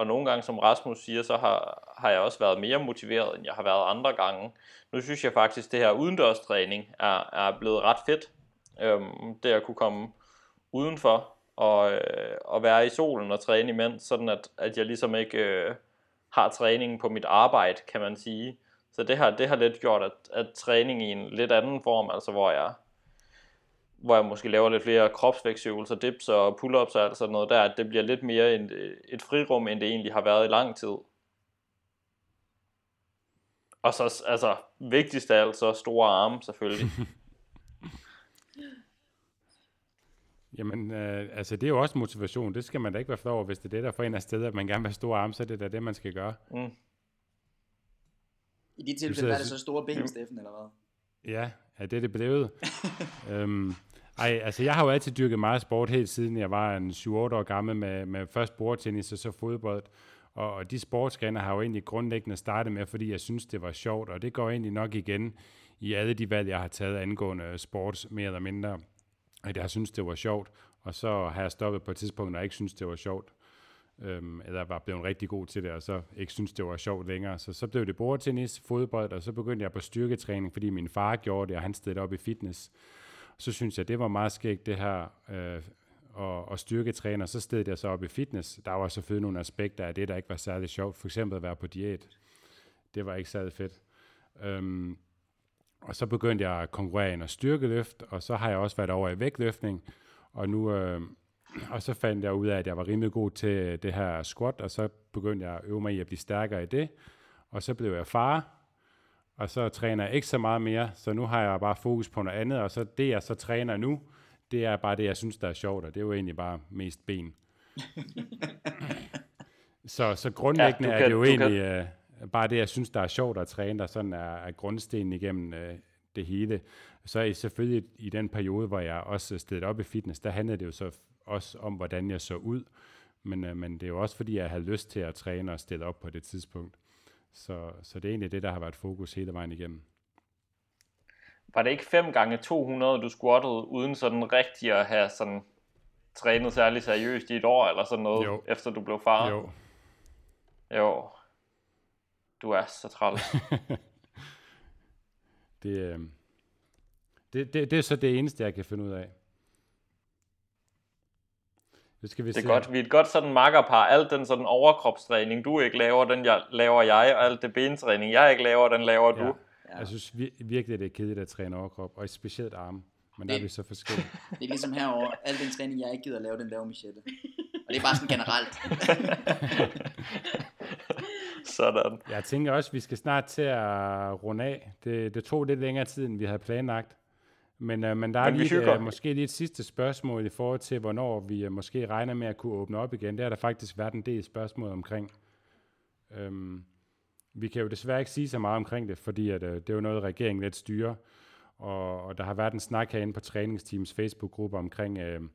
og nogle gange, som Rasmus siger, så har, har jeg også været mere motiveret, end jeg har været andre gange. Nu synes jeg faktisk, at det her udendørstræning er, er blevet ret fedt. Øhm, det at kunne komme udenfor og, øh, og være i solen og træne imens, sådan at, at jeg ligesom ikke øh, har træningen på mit arbejde, kan man sige. Så det har, det har lidt gjort, at, at træning i en lidt anden form, altså hvor jeg hvor jeg måske laver lidt flere kropsvægtsøvelser, dips og pull-ups og alt sådan noget der, at det bliver lidt mere en, et frirum, end det egentlig har været i lang tid. Og så, altså, vigtigst af alt, så store arme selvfølgelig. Jamen, øh, altså det er jo også motivation. Det skal man da ikke være flov over, hvis det er det, der får en af steder, at man gerne vil have store arme, så er det da det, man skal gøre. Mm. I de tilfælde er det så store ben, Steffen, eller hvad? Ja, ja det er det blevet. øhm, ej, altså jeg har jo altid dyrket meget sport helt siden jeg var en 7-8 år gammel med, med først bordtennis og så fodbold. Og, og de sportsgrene har jo egentlig grundlæggende startet med, fordi jeg synes, det var sjovt, og det går egentlig nok igen i alle de valg, jeg har taget angående sports, mere eller mindre. At jeg har synes, det var sjovt, og så har jeg stoppet på et tidspunkt, når jeg ikke synes, det var sjovt. Øhm, eller var blevet rigtig god til det, og så ikke synes, det var sjovt længere. Så så blev det bordtennis, fodbold, og så begyndte jeg på styrketræning, fordi min far gjorde det, og han stillede op i fitness så synes jeg, det var meget skægt det her, øh, og, og styrketræner, så stod jeg så op i fitness. Der var selvfølgelig nogle aspekter af det, der ikke var særlig sjovt. For eksempel at være på diæt. Det var ikke særlig fedt. Øhm, og så begyndte jeg at konkurrere i og styrkeløft, og så har jeg også været over i vægtløftning. Og nu, øh, og så fandt jeg ud af, at jeg var rimelig god til det her squat, og så begyndte jeg at øve mig i at blive stærkere i det. Og så blev jeg far, og så træner jeg ikke så meget mere, så nu har jeg bare fokus på noget andet, og så det, jeg så træner nu, det er bare det, jeg synes, der er sjovt, og det er jo egentlig bare mest ben. så, så grundlæggende ja, kan, er det jo egentlig uh, bare det, jeg synes, der er sjovt at træne, der sådan er, er grundstenen igennem uh, det hele. Så er selvfølgelig i den periode, hvor jeg også stedet op i fitness, der handlede det jo så også om, hvordan jeg så ud. Men, uh, men det er jo også fordi, jeg havde lyst til at træne og stille op på det tidspunkt. Så, så det er egentlig det, der har været fokus hele vejen igennem. Var det ikke 5 gange 200 du squattede, uden sådan rigtig at have sådan trænet særlig seriøst i et år, eller sådan noget, jo. efter du blev far? Jo. Jo. Du er så træls. det, øh, det, det, det er så det eneste, jeg kan finde ud af. Det, skal vi det er se. godt. Vi er et godt sådan makkerpar. Alt den sådan overkropstræning, du ikke laver, den jeg, laver jeg, og alt det bentræning, jeg ikke laver, den laver ja. du. Ja. Jeg synes virkelig, det er kedeligt at træne overkrop, og specielt arme. Men det, der er vi så forskellige. Det er ligesom herover Al den træning, jeg ikke gider at lave, den laver Michelle. Og det er bare sådan generelt. sådan. Jeg tænker også, at vi skal snart til at runde af. Det, det tog lidt længere tid, end vi havde planlagt. Men, uh, men der er men lige, uh, måske lige et sidste spørgsmål i forhold til, hvornår vi uh, måske regner med at kunne åbne op igen. Det har der faktisk været en del spørgsmål omkring. Um, vi kan jo desværre ikke sige så meget omkring det, fordi at, uh, det er jo noget, regeringen lidt styrer. Og, og der har været en snak herinde på træningsteams Facebook-gruppe omkring uh,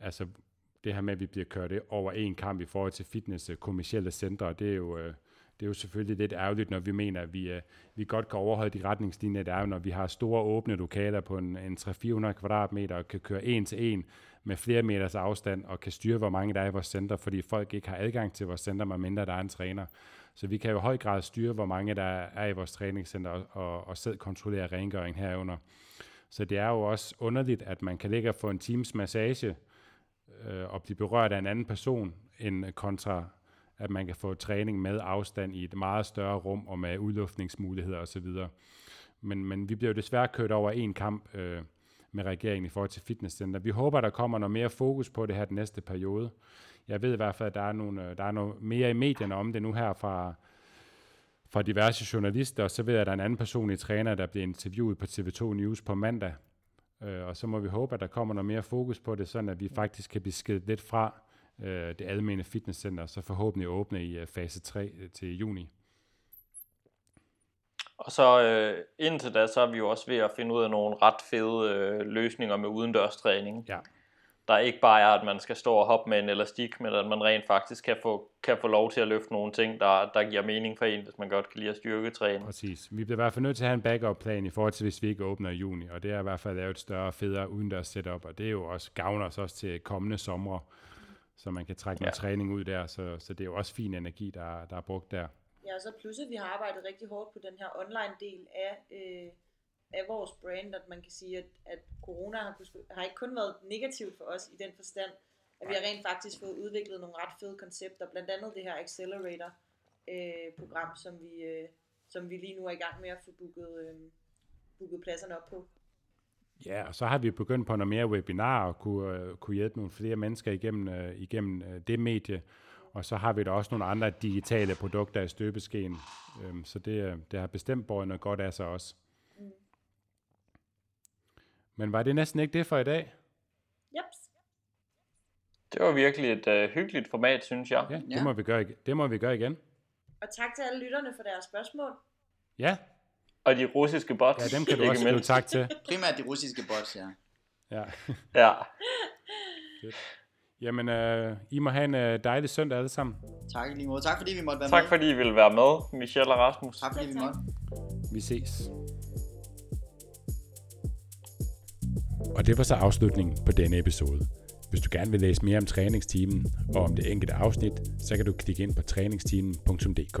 altså det her med, at vi bliver kørt over en kamp i forhold til fitness kommersielle centre. Det er jo... Uh, det er jo selvfølgelig lidt ærgerligt, når vi mener, at vi, øh, vi godt kan overholde de retningslinjer, der er når vi har store åbne lokaler på en, en 300-400 kvadratmeter og kan køre en til en med flere meters afstand og kan styre, hvor mange der er i vores center, fordi folk ikke har adgang til vores center, medmindre der er en træner. Så vi kan jo i høj grad styre, hvor mange der er i vores træningscenter og, og, og selv kontrollere rengøring herunder. Så det er jo også underligt, at man kan ligge og få en times massage øh, og blive berørt af en anden person, end øh, kontra at man kan få træning med afstand i et meget større rum og med udluftningsmuligheder osv. Men, men vi bliver jo desværre kørt over en kamp øh, med regeringen i forhold til fitnesscenter. Vi håber, der kommer noget mere fokus på det her den næste periode. Jeg ved i hvert fald, at der er, nogle, øh, der er noget mere i medierne om det nu her fra, fra diverse journalister, og så ved jeg, at der er en anden personlig træner, der bliver interviewet på TV2 News på mandag. Øh, og så må vi håbe, at der kommer noget mere fokus på det, sådan at vi faktisk kan blive skidt lidt fra øh, det almene fitnesscenter, så forhåbentlig åbne i fase 3 til juni. Og så øh, indtil da, så er vi jo også ved at finde ud af nogle ret fede øh, løsninger med udendørstræning. Ja der ikke bare er, at man skal stå og hoppe med en elastik, men at man rent faktisk kan få, kan få lov til at løfte nogle ting, der, der giver mening for en, hvis man godt kan lide at styrketræne. Præcis. Vi bliver i hvert fald nødt til at have en backup-plan i forhold til, hvis vi ikke åbner i juni, og det er i hvert fald at lave et større, federe udendørs setup, og det er jo også gavner os også til kommende sommer, så man kan trække ja. noget træning ud der, så, så det er jo også fin energi, der, der er brugt der. Ja, og så at vi har arbejdet rigtig hårdt på den her online del af øh, af vores brand, at man kan sige, at, at corona har, har ikke kun været negativt for os i den forstand, at vi har rent faktisk fået udviklet nogle ret fede koncepter, blandt andet det her Accelerator-program, øh, som, vi, øh, som vi lige nu er i gang med at få booket, øh, booket pladserne op på. Ja, og så har vi begyndt på noget mere webinar og kunne, øh, kunne hjælpe nogle flere mennesker igennem, øh, igennem øh, det medie. Og så har vi da også nogle andre digitale produkter i støbeskeen. Øhm, så det, øh, det har bestemt båret noget godt af sig også. Men var det næsten ikke det for i dag? Yep. Det var virkelig et uh, hyggeligt format, synes jeg. Ja, det, ja. Må vi gøre, det må vi gøre igen. Og tak til alle lytterne for deres spørgsmål. Ja. Og de russiske bots. Ja, dem kan du også skrive tak til. Primært de russiske bots, ja. Ja. ja. Fedt. Jamen, uh, I må have en uh, dejlig søndag alle sammen. Tak lige måde. Tak fordi vi måtte være tak, med. Tak fordi I ville være med, Michelle og Rasmus. Tak fordi vi måtte. Vi ses. Og det var så afslutningen på denne episode. Hvis du gerne vil læse mere om træningsteamen og om det enkelte afsnit, så kan du klikke ind på træningsteamen.dk.